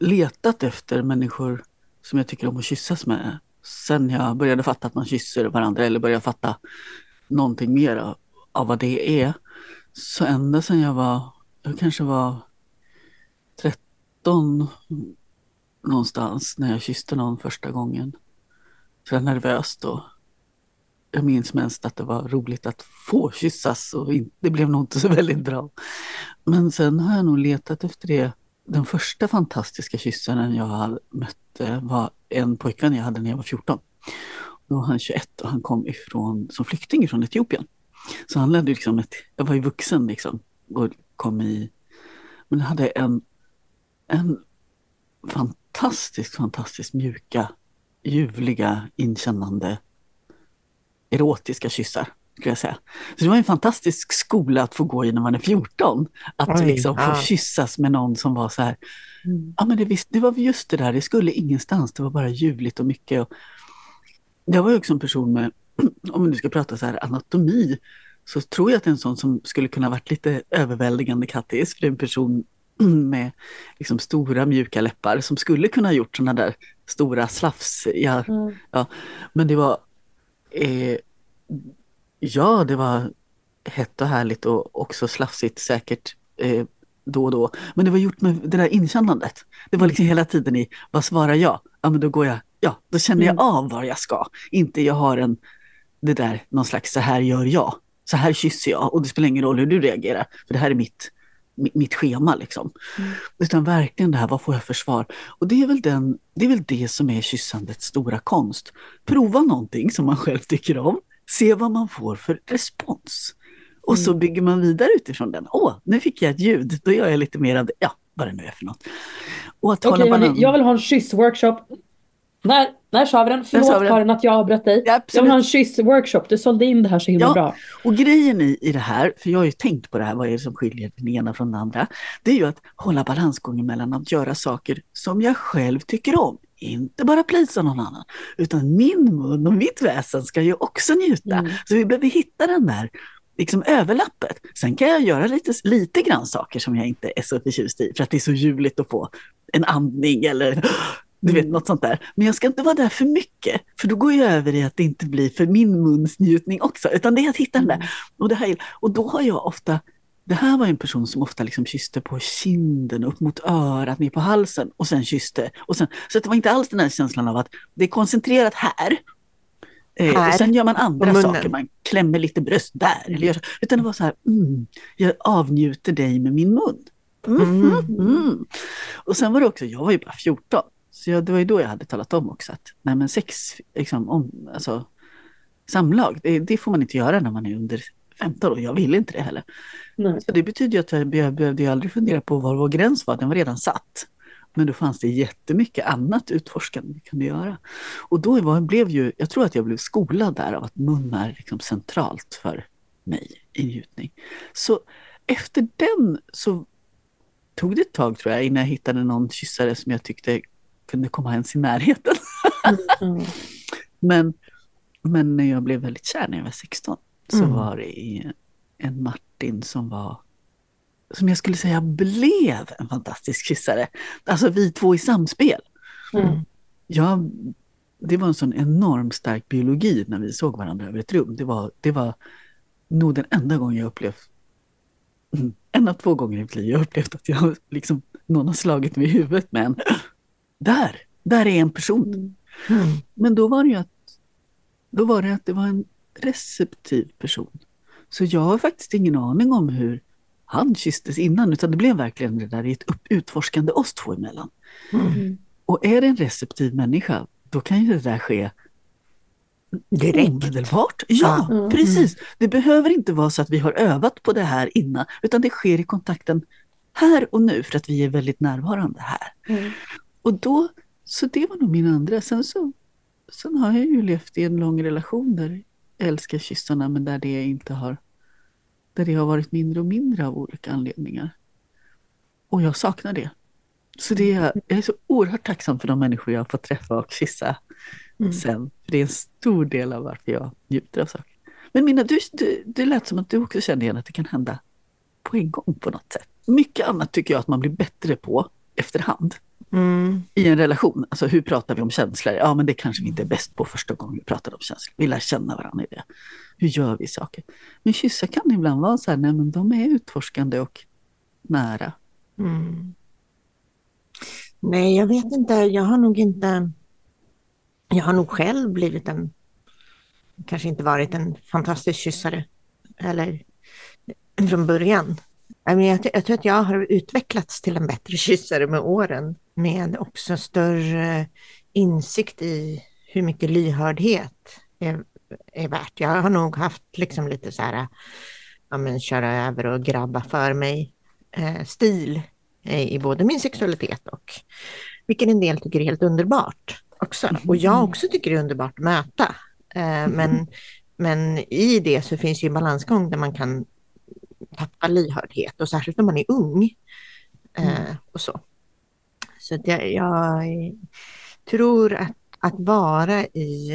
letat efter människor som jag tycker om att kyssas med. Sen jag började fatta att man kysser varandra eller började fatta någonting mer av, av vad det är. Så ända sedan jag var, jag kanske var 13 någonstans när jag kysste någon första gången. Så jag var nervös då. Jag minns mest att det var roligt att få kyssas och det blev nog inte så väldigt bra. Men sen har jag nog letat efter det. Den första fantastiska kyssen jag mötte eh, var en pojkvän jag hade när jag var 14. Då var han 21 och han kom ifrån, som flykting från Etiopien. Så han ledde liksom ett, jag var ju vuxen liksom och kom i, men hade en, en fantastiskt, fantastiskt mjuka, ljuvliga, inkännande erotiska kyssar. Skulle jag säga. Så det var en fantastisk skola att få gå i när man är 14. Att Oj, liksom få ja. kyssas med någon som var så här, Mm. ja men det, visst, det var just det där, det skulle ingenstans, det var bara ljuvligt och mycket. Och jag var ju också en person med, om vi nu ska prata så här anatomi, så tror jag att det är en sån som skulle kunna varit lite överväldigande Kattis, för det är en person med liksom stora mjuka läppar som skulle kunna ha gjort sådana där stora slafsiga Ja. men det var eh, Ja, det var hett och härligt och också slafsigt säkert eh, då och då. Men det var gjort med det där inkännandet. Det var liksom hela tiden i, vad svarar jag? Ja, men då går jag, ja, då känner jag Mm. av var jag ska. Inte jag har en, det där, någon slags, så här gör jag. Så här kysser jag och det spelar ingen roll hur du reagerar. För det här är mitt, mi- mitt schema liksom. Mm. Utan verkligen det här, vad får jag för svar? Och det är väl, den, det, är väl det som är kyssandets stora konst. Prova någonting som man själv tycker om, se vad man får för respons. Och så Mm. bygger man vidare utifrån den. Åh, nu fick jag ett ljud, då gör jag lite mer av det. Ja, vad det nu är för något. Och att Okej hålla jag vill ha en kyssworkshop. När, när sa vi den? Förlåt vi den. Karin att jag avbröt dig. Ja, Jag vill ha en kyssworkshop. Du sålde in det här så himla Ja. bra. Och grejen i, i det här, för jag har ju tänkt på det här, vad är det som skiljer den ena från den andra? Det är ju att hålla balansgången mellan att göra saker som jag själv tycker om. Inte bara plisa någon annan, utan min mun och mitt väsen ska ju också njuta. Mm. Så vi behöver hitta den där liksom överlappet. Sen kan jag göra lite, lite grann saker som jag inte är så förtjust i, för att det är så ljuvligt att få en andning eller du vet Mm. något sånt där. Men jag ska inte vara där för mycket, för då går jag över i att det inte blir för min muns njutning också, utan det är att hitta den Mm. där. Och, det här, och då har jag ofta, det här var en person som ofta liksom kysste på kinden, upp mot örat, ner på halsen och sen kysste. Och sen, så det var inte alls den här känslan av att det är koncentrerat här. Eh, Här, och sen gör man andra saker, man klämmer lite bröst där. Eller gör så. Utan det var så här, mm, jag avnjuter dig med min mun. Mm, Mm. mm. Och sen var det också, jag var ju bara 14. Så jag, det var ju då jag hade talat om också att nej men sex, liksom, om, alltså, samlag, det, det får man inte göra när man är under 15 år. Jag ville inte det heller. Nej. Så det betyder ju att jag, jag behövde aldrig fundera på var vår gräns var, den var redan satt. Men då fanns det jättemycket annat utforskande vi kunde göra. Och då var, blev ju, jag tror att jag blev skolad där av att mun är liksom centralt för mig i njutning. Så efter den så tog det ett tag tror jag innan jag hittade någon kyssare som jag tyckte kunde komma ens i närheten. Mm. Men, men när jag blev väldigt kär när jag var 16 så Mm. var det en Martin som var som jag skulle säga blev en fantastisk kyssare. Alltså vi två i samspel. Mm. Jag, det var en sån enormt stark biologi när vi såg varandra över ett rum. Det var, det var nog den enda gången jag upplevt, mm, en av två gånger i mitt liv jag upplevt att jag liksom, någon har slagit mig i huvudet med en, där, där är en person. Mm. Mm. Men då var det ju att, då var det att det var en receptiv person. Så jag har faktiskt ingen aning om hur han kysstes innan, utan det blev verkligen det där i ett upp, utforskande oss två emellan. Mm. Och är det en receptiv människa, då kan ju det där ske Direkt. omedelbart. Ja, Ja. Mm. precis. Det behöver inte vara så att vi har övat på det här innan, utan det sker i kontakten här och nu, för att vi är väldigt närvarande här. Mm. Och då, så det var nog min andra. Sen så sen har jag ju levt i en lång relation där jag älskar kyssarna men där det inte har där det har varit mindre och mindre av olika anledningar. Och jag saknar det. Så det är, jag är så oerhört tacksam för de människor jag har fått träffa och kyssa Mm. sen. För det är en stor del av varför jag njuter av saker. Men Minna, du, du, det lät som att du också kände igen att det kan hända på en gång på något sätt. Mycket annat tycker jag att man blir bättre på efterhand Mm. i en relation. Alltså hur pratar vi om känslor? Ja, men det kanske vi inte är bäst på första gången vi pratar om känslor. Vi lär känna varandra i det. Hur gör vi saker? Men kyssar kan ibland vara så här, nej men de är utforskande och nära. Mm. Nej, jag vet inte. Jag har nog inte... Jag har nog själv blivit en... Kanske inte varit en fantastisk kyssare. Eller från början. Jag, jag tror att jag har utvecklats till en bättre kyssare med åren. Med också större insikt i hur mycket lyhördhet är, är värt. Jag har nog haft liksom lite så här, ja men köra över och grabba för mig eh, stil eh, i både min sexualitet och vilken en del tycker är helt underbart också. Och jag också tycker det är underbart att möta. Eh, men, men i det så finns ju en balansgång där man kan tappa lyhördhet och särskilt när man är ung. Eh, och så. Så jag, jag tror att, att vara i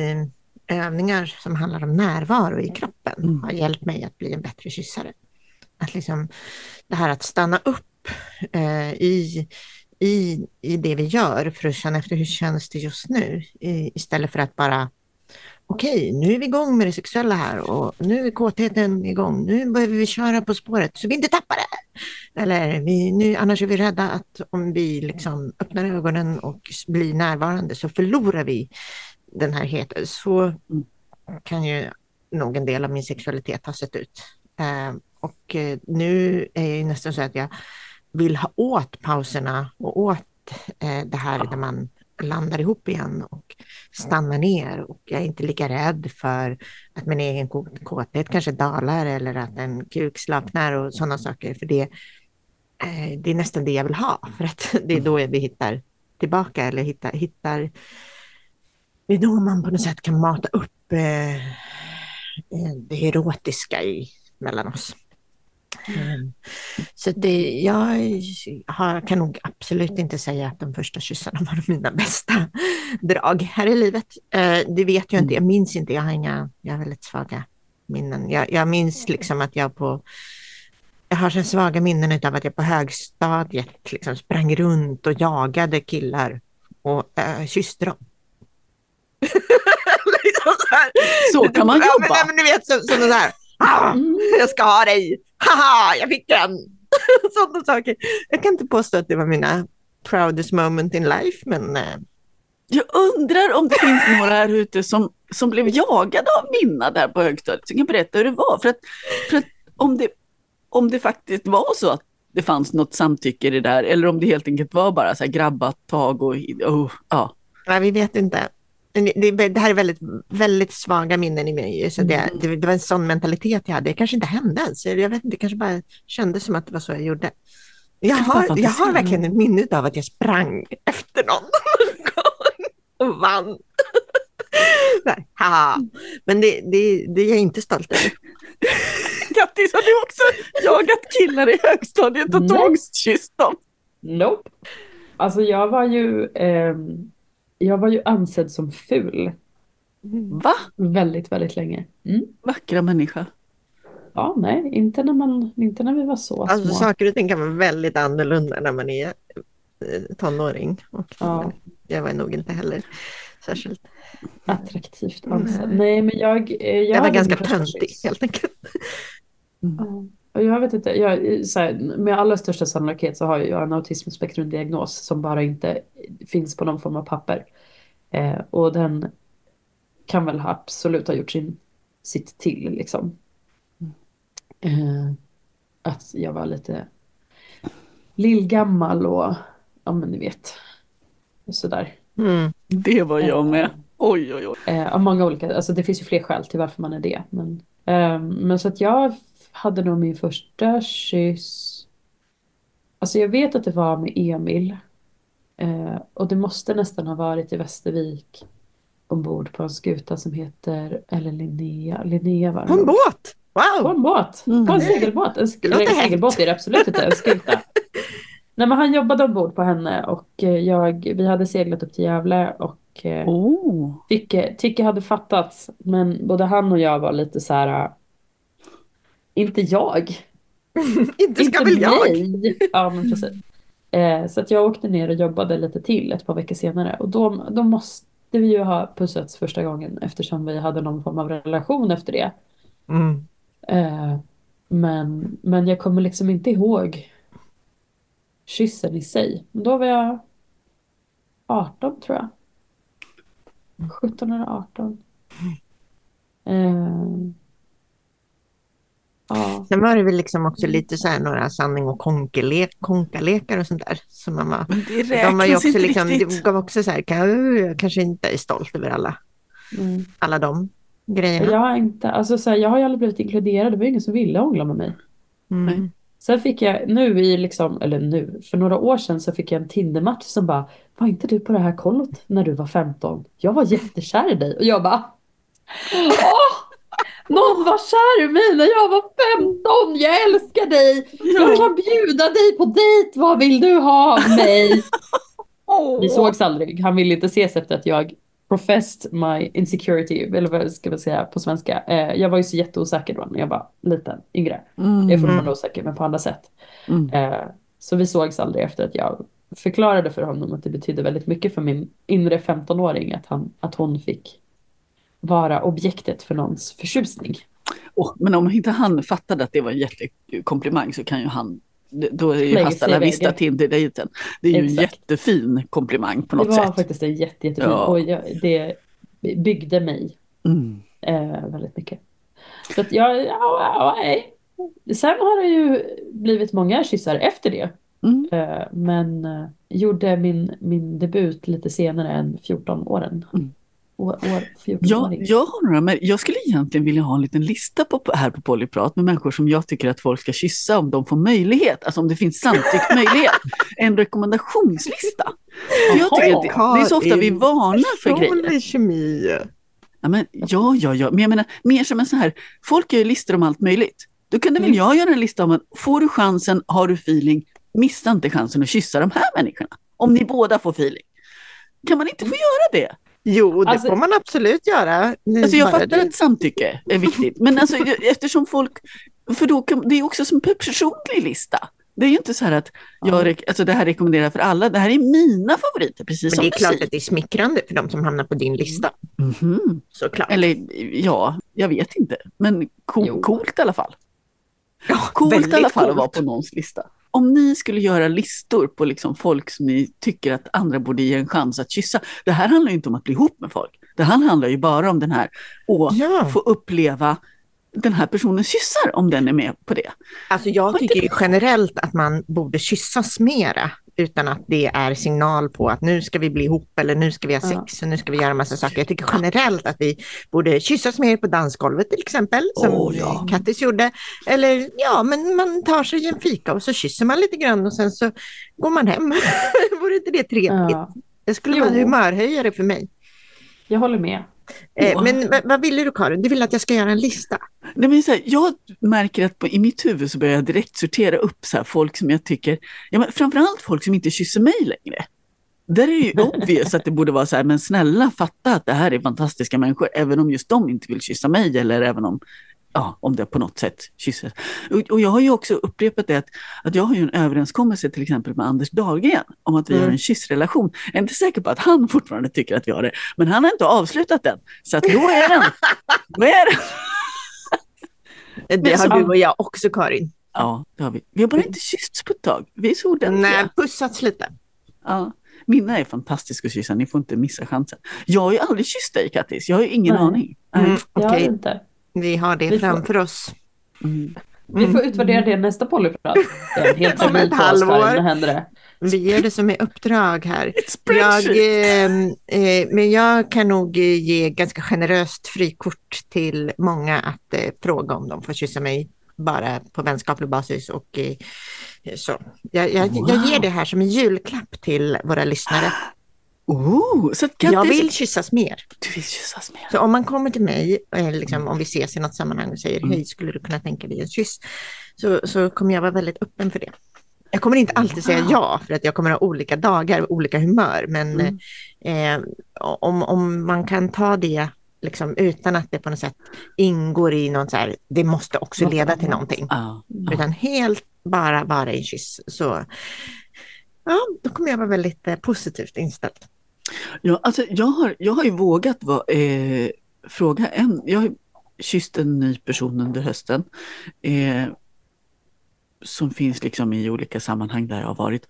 eh, övningar som handlar om närvaro i kroppen Mm. har hjälpt mig att bli en bättre kyssare. Att liksom, det här att stanna upp eh, i, i, i det vi gör för att känna efter hur känns det just nu i, istället för att bara okej, nu är vi igång med det sexuella här och nu är kåtheten igång. Nu behöver vi köra på spåret så vi inte tappar det. Eller vi, nu, annars är vi rädda att om vi liksom öppnar ögonen och blir närvarande så förlorar vi den här heten. Så kan ju nog en del av min sexualitet ha sett ut. Eh, och eh, nu är det nästan så att jag vill ha åt pauserna och åt eh, det här där man landar ihop igen och stannar ner. Och jag är inte lika rädd för att min egen kåthet kanske dalar eller att en kuk slappnar och sådana saker. För det, eh, det är nästan det jag vill ha. För att det är då vi hittar tillbaka eller hittar, hittar det är då man på något sätt kan mata upp eh, eh, det erotiska i, mellan oss. Mm. Så det, jag har, kan nog absolut inte säga att de första kyssarna var mina bästa drag här i livet. Eh, det vet jag inte, jag minns inte, jag har inga, jag har väldigt svaga minnen. Jag, jag minns liksom att jag på jag har så svaga minnen av att jag på högstadiet liksom sprang runt och jagade killar och äh, kysste dem. liksom så. Så kan man Ja, men, jobba. nej, men du vet, så, så, så här, ah, Mm. jag ska ha dig, haha, jag fick den. Sådana saker. Jag kan inte påstå att det var mina proudest moment in life, men eh, Jag undrar om det finns några här ute som, som blev jagade av Minna där på högstadiet. Så jag kan berätta hur det var. För att, för att om, det, om det faktiskt var så att det fanns något samtycke i det där, eller om det helt enkelt var bara så här grabbat tag och oh, ja. Nej, vi vet inte. Det, det, här är väldigt, väldigt svaga minnen i mig. Så det, mm. det, det, var en sån mentalitet jag hade. Det kanske inte hände ens. Jag vet inte, det kanske bara kändes som att det var så jag gjorde. Jag har, jag har verkligen ett minne av att jag sprang efter någon och vann. Nej, Men det, det, det är jag inte stolt över. Kattis, har du också jagat killar i högstadiet och tvångskysst dem? Nope. Alltså jag var ju, eh, jag var ju ansedd som ful. Va? Väldigt, väldigt länge. Mm. Vackra människa. Ja, nej, inte när, man, inte när vi var så alltså, små. Saker och ting kan vara väldigt annorlunda när man är eh, tonåring. Och ja. Jag var nog inte heller särskilt attraktivt ansedd. Mm. Nej, men jag... Eh, jag, jag var ganska töntig helt enkelt. Mm. Jag vet inte, jag, så här, med allra största sannolikhet så har jag en autismspektrumdiagnos som bara inte finns på någon form av papper. Eh, och den kan väl absolut ha gjort sin, sitt till liksom. Eh, att jag var lite lillgammal och ja men ni vet. Sådär. Mm. Det var jag med. Oj oj oj. Eh, av många olika, alltså det finns ju fler skäl till varför man är det. Men, eh, men så att jag hade nog min första kyss. Alltså jag vet att det var med Emil. Eh, och det måste nästan ha varit i Västervik. Ombord på en skuta som heter, eller Linnea, Linnea var På en båt? Wow! På en båt, mm. på en segelbåt. En, sk- en segelbåt är det absolut inte, en skuta. Nej men han jobbade ombord på henne och eh, jag, vi hade seglat upp till Gävle och oh. Tycke, Tycke hade fattats men både han och jag var lite så här. Inte jag. inte ska inte väl jag. Ja men precis. Eh, så att jag åkte ner och jobbade lite till ett par veckor senare och då, då måste vi ju ha pussats första gången eftersom vi hade någon form av relation efter det. Mm. Eh, men, men jag kommer liksom inte ihåg kyssen i sig. Då var jag 18 tror jag. 17 eller 18. Uh, ja. Sen var det väl liksom också lite så här några sanning och konkalekar och sånt där. Som man var, det de var ju också inte liksom, Det gav också så här, jag kanske inte är stolt över alla, mm. alla de grejerna. Jag har, inte, alltså så här, jag har ju aldrig blivit inkluderad, det var ingen som ville hångla med mig. Mm. Sen fick jag nu i liksom, eller nu, för några år sedan så fick jag en Tindermatch som bara Var inte du på det här kollot när du var 15? Jag var jättekär i dig och jag bara Åh! Någon var kär i mig när jag var 15! Jag älskar dig! Jag kan bjuda dig på dejt! Vad vill du ha av mig? Vi sågs aldrig. Han ville inte ses efter att jag professed my insecurity, eller vad ska man säga på svenska. Eh, jag var ju så jätteosäker då när jag var liten, yngre. Mm. Jag är fortfarande osäker men på andra sätt. Mm. Eh, så vi sågs aldrig efter att jag förklarade för honom att det betydde väldigt mycket för min inre 15-åring att, han, att hon fick vara objektet för någons förtjusning. Oh, men om inte han fattade att det var en jättekomplimang så kan ju han då är ju Hasta la vista Tinder-dejten. Det är ju Exakt. en jättefin komplimang på något sätt. Det var sätt. faktiskt en jätte, jättefin ja. och jag, det byggde mig mm. eh, väldigt mycket. Så att jag, ja, nej. Sen har det ju blivit många kyssar efter det. Mm. Eh, men eh, gjorde min, min debut lite senare än 14 åren. Mm år, år ja, jag har några, men jag skulle egentligen vilja ha en liten lista på, här på Polyprat med människor som jag tycker att folk ska kyssa om de får möjlighet, alltså om det finns samtyckmöjlighet. en rekommendationslista. jag tycker det, det, är så ofta vi varnar för grejer. kemi. Ja, men, ja, ja, ja, men jag menar mer som en så här, folk gör ju listor om allt möjligt. Då kunde mm. väl jag göra en lista om att får du chansen, har du feeling, missa inte chansen att kyssa de här människorna. Om ni båda får feeling. Kan man inte få göra det? Jo, det alltså, får man absolut göra. Alltså jag fattar att samtycke är viktigt, men alltså, eftersom folk, för då kan, det är också som personlig lista. Det är ju inte så här att jag, alltså det här rekommenderar för alla, det här är mina favoriter, precis men som det är musik. klart att det är smickrande för de som hamnar på din lista. Mm -hmm. Såklart. Eller ja, jag vet inte, men co coolt i alla fall. Ja, coolt i alla fall coolt. att vara på någons lista om ni skulle göra listor på liksom folk som ni tycker att andra borde ge en chans att kyssa. Det här handlar ju inte om att bli ihop med folk. Det här handlar ju bara om den här, att ja. få uppleva den här personen kyssar om den är med på det. Alltså jag tycker generellt att man borde kyssas mera utan att det är signal på att nu ska vi bli ihop eller nu ska vi ha Ja. sex och nu ska vi göra massa saker. Jag tycker generellt att vi borde kyssas mer på dansgolvet till exempel, som Åh, ja. Kattis gjorde. Eller ja, men man tar sig en fika och så kysser man lite grann och sen så går man hem. Vore inte det trevligt? Ja, Det skulle Jo. vara en humörhöjare för mig. jag håller med. Eh, men vad, vad ville du Karin? Du vill att jag ska göra en lista? Nej, men så här, jag märker att på, i mitt huvud så börjar jag direkt sortera upp så här, folk som jag tycker, ja, men framförallt folk som inte kysser mig längre. Där är det ju obvious att det borde vara så här, men snälla fatta att det här är fantastiska människor, även om just de inte vill kyssa mig eller även om, ja, om det på något sätt kysser. Och, och jag har ju också upprepat det att, att jag har ju en överenskommelse till exempel med Anders Dahlgren om att vi Mm. har en kyssrelation. Jag är inte säker på att han fortfarande tycker att vi har det, men han har inte avslutat den. Så att då är den. Då är den. Det har du och jag också Karin. Ja, det har vi. Vi har bara inte kyssts på ett tag. Vi är så ordentliga. Nej, pussats lite. Ja. Minna är fantastisk att kyssa, ni får inte missa chansen. Jag har ju aldrig kysst dig Kattis, jag har ju ingen Nej. aning. Mm, Nej. Jag har Okej, inte. Vi har det Vi får- framför oss. Mm. Vi får utvärdera det nästa polyprat. Om ett halvår. händer det. Vi ger det som är uppdrag här. Jag, spreadsheet. eh, men jag kan nog eh, ge ganska generöst frikort till många att eh, fråga om de får kyssa mig bara på vänskaplig basis och eh, så. Jag, jag, jag Wow. ger det här som en julklapp till våra lyssnare. Oh, så Kattis, Jag vill kyssas mer. du vill kyssas med. Så om man kommer till mig, eh, liksom, om vi ses i något sammanhang och säger Mm. hej, skulle du kunna tänka dig en kyss? Så, så kommer jag vara väldigt öppen för det. Jag kommer inte alltid säga ja, för att jag kommer ha olika dagar och olika humör. Men Mm. eh, om, om man kan ta det liksom, utan att det på något sätt ingår i något så här, det måste också leda till någonting. Ja. Utan helt bara, bara en kyss. Så ja, då kommer jag vara väldigt eh, positivt inställd. Ja, alltså, jag, har, jag har ju vågat va, eh, fråga en, jag har kysst en ny person under hösten. Eh, som finns liksom i olika sammanhang där jag har varit.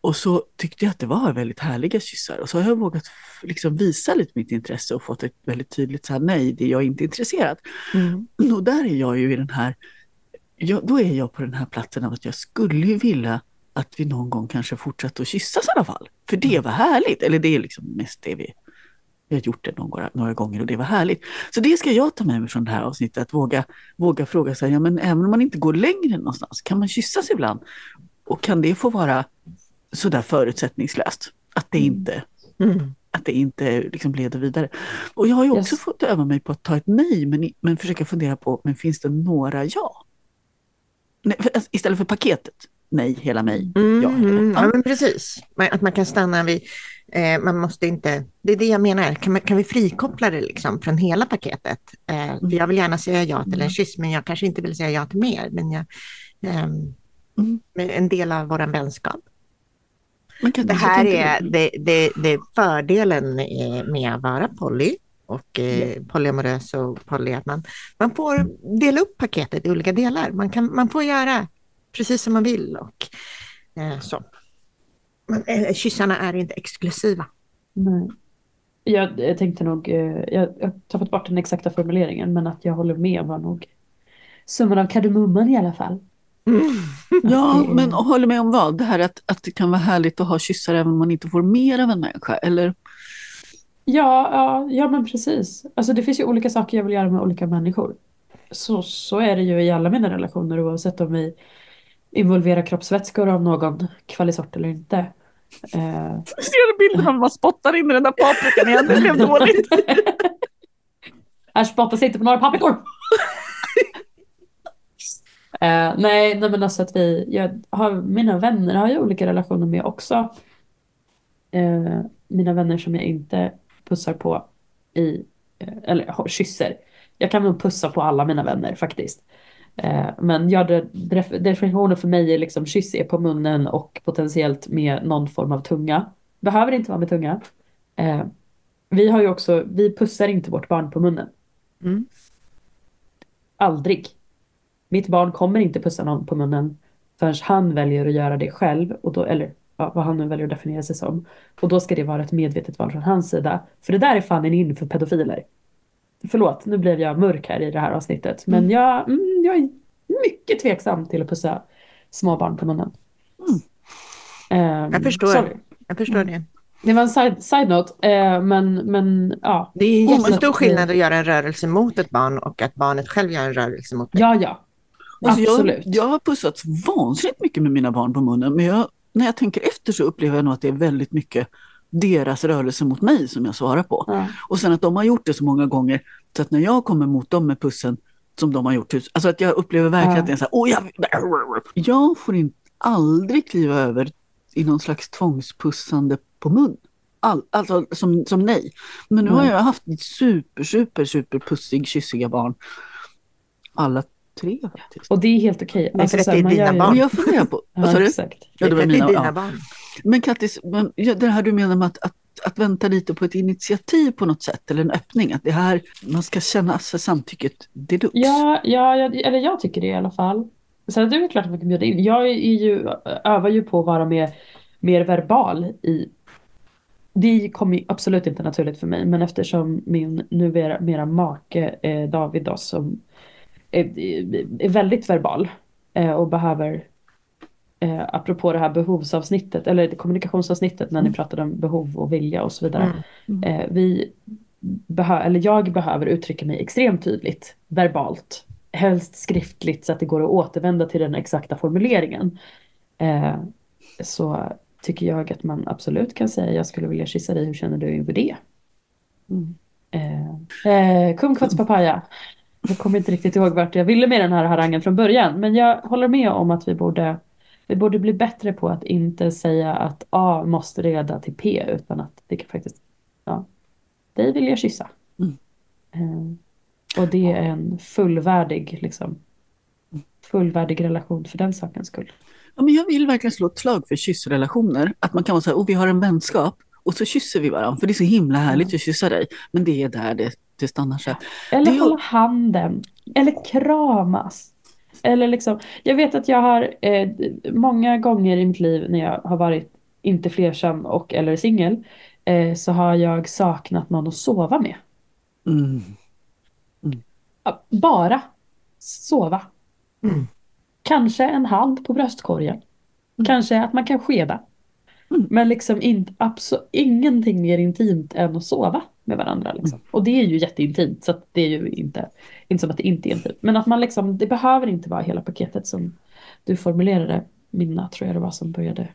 Och så tyckte jag att det var väldigt härliga kyssar. Och så har jag vågat liksom visa lite mitt intresse och fått ett väldigt tydligt så här, nej, det är jag inte intresserad. Och där är jag ju i den här, jag, då är jag på den här platsen av att jag skulle ju vilja att vi någon gång kanske fortsatte att kyssas i alla fall. För det var härligt, eller det är liksom mest det vi, vi har gjort det några, några gånger och det var härligt. Så det ska jag ta med mig från det här avsnittet, att våga, våga fråga sig, ja men även om man inte går längre någonstans, kan man kyssas ibland? Och kan det få vara sådär förutsättningslöst? Att det inte Mm. att det inte liksom leder vidare. Och jag har ju också Yes. fått öva mig på att ta ett nej, men, men försöka fundera på, men finns det några ja? Nej, för, alltså, istället för paketet, nej, hela mig, Mm, ja, hela. mm, ja, men precis. Att man kan stanna vid, eh, man måste inte, det är det jag menar, kan, man, kan vi frikoppla det liksom från hela paketet? Eh, för jag vill gärna säga ja till en kyss, men jag kanske inte vill säga ja till mer. Men jag, Mm. men en del av vår vänskap. Det här är det, det, det fördelen eh, med att vara poly och eh, polyamorös och poly, att man, man får dela upp paketet i olika delar. Man, kan, man får göra precis som man vill och eh, så. Men, eh, kyssarna är inte exklusiva. Nej. Jag, jag tänkte nog, eh, jag, jag har tappat bort den exakta formuleringen, men att jag håller med var nog summan av kardemumman i alla fall. Ja, det men och håller med om vad? Det här att, att det kan vara härligt att ha kyssar även om man inte får mer av en människa, eller? Ja, ja, ja men precis. Alltså det finns ju olika saker jag vill göra med olika människor. Så, så är det ju i alla mina relationer oavsett om vi involverar kroppsvätskor av någon kvalisort eller inte. Eh, Ser du bilden av man spottar in i den där paprikan igen? Det blev dåligt. Här spottas inte på några paprikor. Eh, nej, nej, men alltså att vi, jag har, mina vänner har jag olika relationer med också. Eh, mina vänner som jag inte pussar på i, eh, eller har- kysser. Jag kan nog pussa på alla mina vänner faktiskt. Eh, men ja, definitionen för mig är liksom kyss är på munnen och potentiellt med någon form av tunga. Behöver inte vara med tunga. Eh, vi har ju också, vi pussar inte vårt barn på munnen. Mm. Aldrig. Mitt barn kommer inte pussa någon på munnen förrän han väljer att göra det själv, och då, eller ja, vad han nu väljer att definiera sig som. Och då ska det vara ett medvetet val från hans sida. För det där är fan en in för pedofiler. Förlåt, nu blev jag mörk här i det här avsnittet. Men Mm. jag, mm, jag är mycket tveksam till att pussa småbarn på munnen. Ehm, Jag förstår. sorry. Jag förstår det. Det var en side, side note, eh, men, men ja. Det är jättestor men- skillnad att göra en rörelse mot ett barn och att barnet själv gör en rörelse mot dig. Ja, ja. Alltså jag, Absolut. jag har pussats vansinnigt mycket med mina barn på munnen, men jag, när jag tänker efter så upplever jag nog att det är väldigt mycket deras rörelse mot mig som jag svarar på. ja. Och sen att de har gjort det så många gånger så att när jag kommer mot dem med pussen som de har gjort, alltså att jag upplever verkligen Ja. att det är så här, Åh, jag, jag får inte aldrig kliva över i någon slags tvångspussande på mun. All, alltså som, som nej. Men nu har Nej. jag haft super, super, super pussig, kyssiga barn. Alla tre faktiskt. Och det är helt okej. Nej, för att det är man dina barn. Men jag funderar på, vad sa Ja, du? Ja, det var mina, är dina ja. barn. Men Kattis, men, det här du menar med att, att, att vänta lite på ett initiativ på något sätt eller en öppning, att det här, man ska känna för samtycket deluxe. Ja, ja, jag, eller jag tycker det i alla fall. Sen är det klart att man kan bjuda in. Jag är ju, övar ju på att vara mer, mer verbal i det kom ju absolut inte naturligt för mig, men eftersom min numera mera make eh, David då, som är, är väldigt verbal eh, och behöver eh, apropå det här behovsavsnittet eller kommunikationsavsnittet när ni Mm. pratade om behov och vilja och så vidare. Mm. Eh, vi behö- eller jag behöver uttrycka mig extremt tydligt, verbalt. Helst skriftligt så att det går att återvända till den exakta formuleringen. Eh, så tycker jag att man absolut kan säga jag skulle vilja kyssa dig, hur känner du inför det? Mm. Eh, eh, kumquats papaya. Jag kommer inte riktigt ihåg vart jag ville med den här harangen från början. Men jag håller med om att vi borde, vi borde bli bättre på att inte säga att A måste leda till P. Utan att det kan faktiskt, ja, dig vill jag kyssa. Mm. Eh, och det är en fullvärdig, liksom, fullvärdig relation för den sakens skull. Ja, men jag vill verkligen slå ett slag för kyssrelationer. Att man kan vara så här, oh, vi har en vänskap och så kysser vi varandra. För det är så himla härligt att kyssa dig. Men det är där det, det stannar sig. Eller Det är ju- hålla handen. Eller kramas. Eller liksom, jag vet att jag har eh, många gånger i mitt liv när jag har varit inte flersam och eller singel eh, så har jag saknat någon att sova med. Mm. Ja, Bara sova. Mm. Kanske en hand på bröstkorgen. Kanske att man kan skeda. Mm. Men liksom inte, abso- ingenting mer intimt än att sova med varandra. Liksom. Och det är ju jätteintimt så det är ju inte, inte som att det inte är intimt. Men att man liksom, det behöver inte vara hela paketet som du formulerade. Minna tror jag det var som började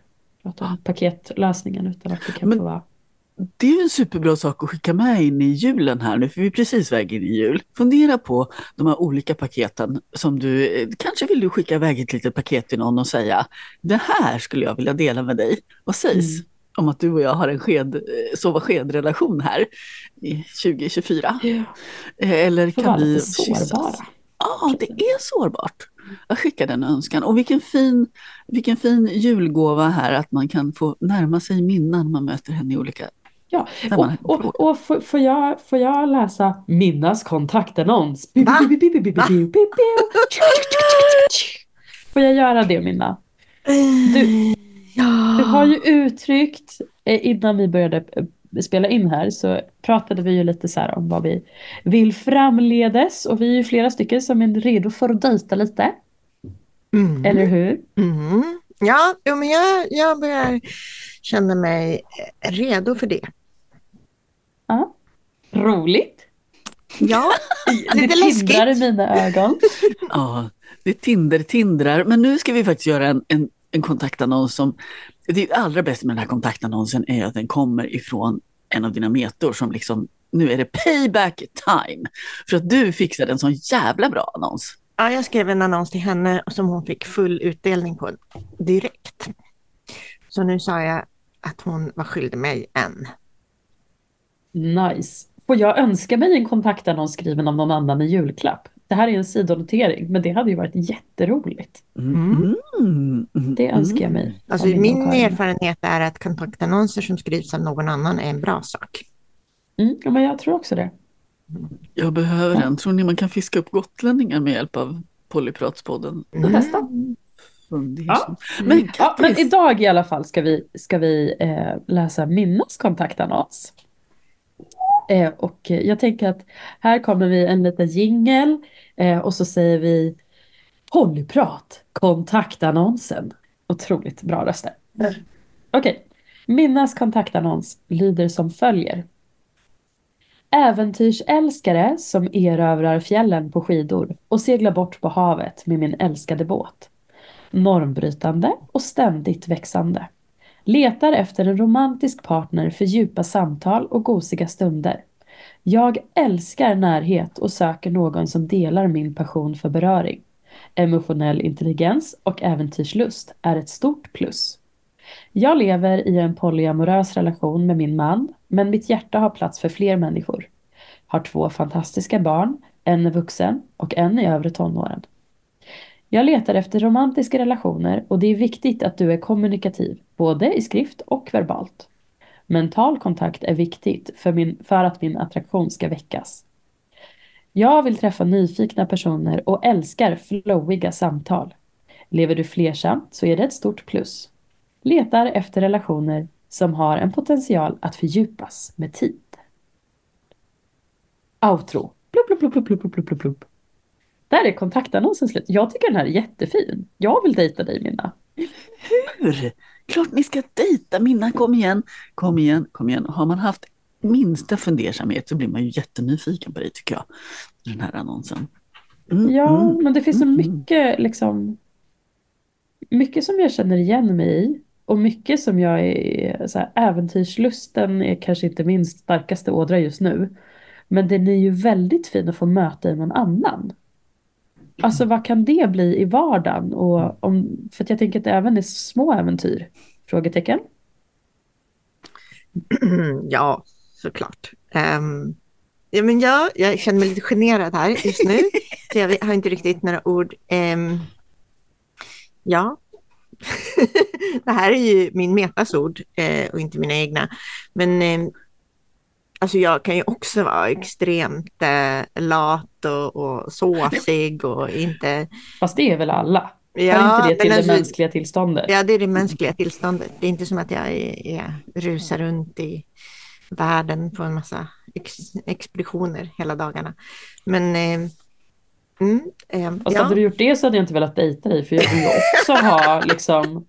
prata om paketlösningen utan att det kan Men- få vara. Det är en superbra sak att skicka med in i julen här nu, för vi är precis väg in i jul. Fundera på de här olika paketen som du, eh, kanske vill du skicka iväg ett litet paket till någon och säga, det här skulle jag vilja dela med dig. Vad sägs Mm. Om att du och jag har en sked, eh, sova sked-relation här i 2024? Ja, Eh, Eller kan vi kyssas? sårbara. Ja, det är sårbart. Jag skickar den önskan. Och vilken fin, vilken fin julgåva här att man kan få närma sig Minna när man möter henne i olika Ja, och, och, och får, får, jag, får jag läsa Minnas kontaktannons? Va? Får jag göra det Minna? Du- ja. Du har ju uttryckt, eh, innan vi började eh, spela in här, så pratade vi ju lite så här om vad vi vill framledes. Och vi är ju flera stycken som är redo för att dejta lite, Mm. eller hur? Mm. Ja, men jag, jag börjar känna mig eh, redo för det. Ja. Roligt. Ja, Det lite tindrar i mina ögon. Ja, det Tinder tindrar. Men nu ska vi faktiskt göra en, en, en kontaktannons som... Det allra bästa med den här kontaktannonsen är att den kommer ifrån en av dina metor som liksom, nu är det payback time. För att du fixade en sån jävla bra annons. Ja, jag skrev en annons till henne som hon fick full utdelning på direkt. Så nu sa jag att hon var skyldig mig en. Nice. Får jag önska mig en kontaktannons skriven av någon annan i julklapp? Det här är en sidonotering, men det hade ju varit jätteroligt. Mm. Mm. Det önskar jag mig. Alltså av min erfarenhet är att kontaktannonser som skrivs av någon annan är en bra sak. Mm, ja, men jag tror också det. Jag behöver Ja. den. Tror ni man kan fiska upp gotlänningar med hjälp av Polypratspodden? Bästa. Fundersamt. Ja. Men Ja, men idag i alla fall ska vi, ska vi eh, läsa Minnas kontaktannons. Eh, och jag tänker att här kommer vi en liten jingel eh, och så säger vi Polyprat, kontaktannonsen. Otroligt bra röster. Okej, Minnas kontaktannons lyder som följer. Äventyrsälskare som erövrar fjällen på skidor och seglar bort på havet med min älskade båt. Normbrytande och ständigt växande. Letar efter en romantisk partner för djupa samtal och gosiga stunder. Jag älskar närhet och söker någon som delar min passion för beröring. Emotionell intelligens och äventyrslust är ett stort plus. Jag lever i en polyamorös relation med min man, men mitt hjärta har plats för fler människor. Har två fantastiska barn, en är vuxen och en i övre tonåren. Jag letar efter romantiska relationer och det är viktigt att du är kommunikativ, både i skrift och verbalt. Mental kontakt är viktigt för, min, för att min attraktion ska väckas. Jag vill träffa nyfikna personer och älskar flowiga samtal. Lever du flersamt så är det ett stort plus. Letar efter relationer som har en potential att fördjupas med tid. Outro. Plupp, plupp, plupp, plupp, plupp, plupp, plupp. Där är kontaktannonsen slut. Jag tycker den här är jättefin. Jag vill dejta dig Minna. Hur? Klart ni ska dejta Minna, kom igen, kom igen, kom igen. Har man haft minsta fundersamhet så blir man ju jättenyfiken på dig tycker jag. Den här annonsen. Mm, ja, mm, men det finns så mm, mm. mycket liksom mycket som jag känner igen mig i. Och mycket som jag är, så här, äventyrslusten är kanske inte min starkaste ådra just nu. Men den är ju väldigt fin att få möta i någon annan. Alltså vad kan det bli i vardagen? Och om, för att jag tänker att det även är små äventyr? Frågetecken? Ja, såklart. Um, ja, men jag, jag känner mig lite generad här just nu. så jag har inte riktigt några ord. Um, ja, det här är ju min metasord eh, och inte mina egna. Men eh, alltså jag kan ju också vara extremt eh, lat och, och såsig och inte... Fast det är väl alla? Ja, inte det till alltså, det mänskliga tillståndet? Ja, det är det mänskliga tillståndet. Det är inte som att jag är, är, rusar runt i världen på en massa ex, expeditioner hela dagarna. Men eh, Mm, eh, Fast ja. hade du gjort det så hade jag inte velat dejta dig för jag vill också ha liksom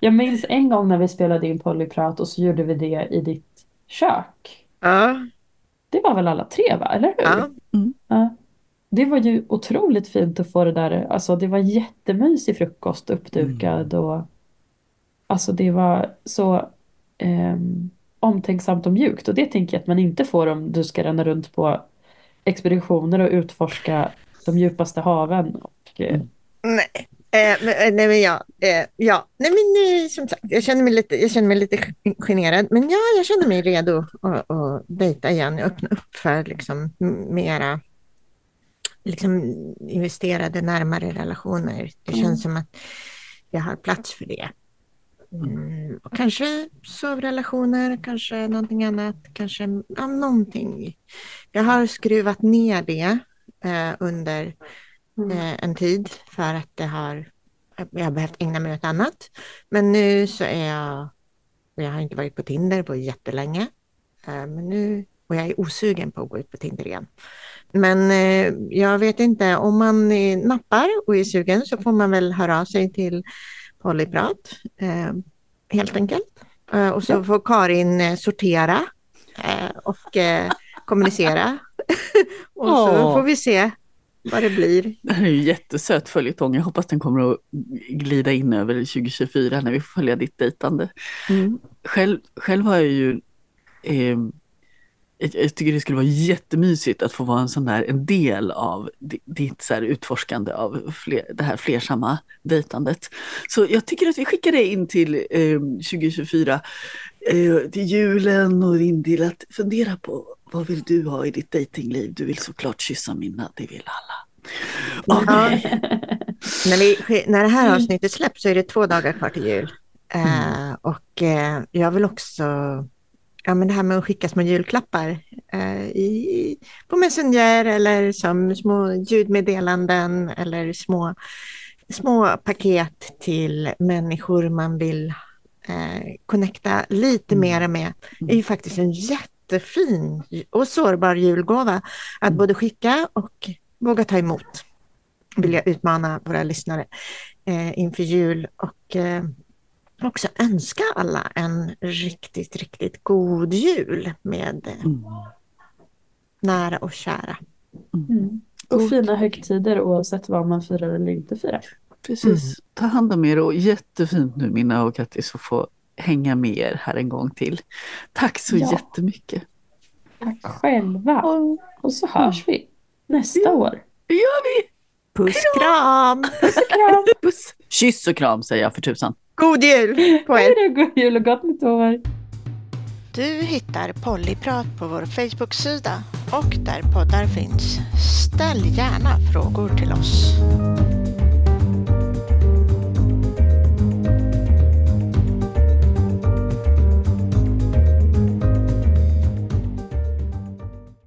Jag minns en gång när vi spelade in Polyprat och så gjorde vi det i ditt kök. Ja. Det var väl alla tre va, eller hur? Ja. Mm. ja. Det var ju otroligt fint att få det där, alltså det var jättemysig frukost uppdukad mm. och Alltså det var så eh, omtänksamt och mjukt och det tänker jag att man inte får om du ska ränna runt på expeditioner och utforska de djupaste haven. Och, eh... Nej. Eh, men, eh, nej men ja, eh, ja. Nej men eh, som sagt, jag känner mig lite, jag känner mig lite generad. Men ja, jag känner mig redo att, att dejta igen. öppna upp för liksom mera liksom investerade närmare relationer. Det känns mm. som att jag har plats för det. Mm, och kanske sovrelationer, kanske någonting annat, kanske ja, någonting. Jag har skruvat ner det eh, under mm. en tid för att det har, jag har behövt ägna mig åt annat. Men nu så är jag, jag har inte varit på Tinder på jättelänge, eh, men nu, och jag är osugen på att gå ut på Tinder igen. Men eh, jag vet inte, om man nappar och är sugen så får man väl höra av sig till Polyprat eh, helt enkelt. Och så får Karin sortera och kommunicera och så får vi se vad det blir. Det här är ju jättesöt följetong. Jag hoppas den kommer att glida in över 2024 när vi får följa ditt dejtande. Mm. Själv, själv har jag ju eh, jag tycker det skulle vara jättemysigt att få vara en sån där en del av ditt så utforskande av fler, det här flersamma dejtandet. Så jag tycker att vi skickar det in till eh, 2024, eh, till julen och in till att fundera på vad vill du ha i ditt dejtingliv? Du vill såklart kyssa Minna, det vill alla. Okay. Ja. när, vi, när det här avsnittet släpps så är det två dagar kvar till jul. Mm. Uh, och uh, jag vill också, ja men det här med att skicka små julklappar uh, i, på Messenger eller som små ljudmeddelanden eller små, små paket till människor man vill eh, connecta lite mm. mer med, är ju faktiskt en jätte jättefin och sårbar julgåva att både skicka och våga ta emot. Vill jag utmana våra lyssnare eh, inför jul och eh, också önska alla en riktigt, riktigt god jul med eh, Mm. nära och kära. Mm. Och fina högtider oavsett vad man firar eller inte firar. Precis. Ta hand om er och jättefint nu Minna och Kattis att få hänga med er här en gång till. Tack så Ja. jättemycket. Tack själva. Och Och så hörs vi nästa Ja. år. det gör vi! Puss kram! Kram! Puss! Kyss och kram säger jag för tusan. God jul på er! god jul och gott nytt år! Du hittar Pollyprat på vår Facebook-sida och där poddar finns. Ställ gärna frågor till oss.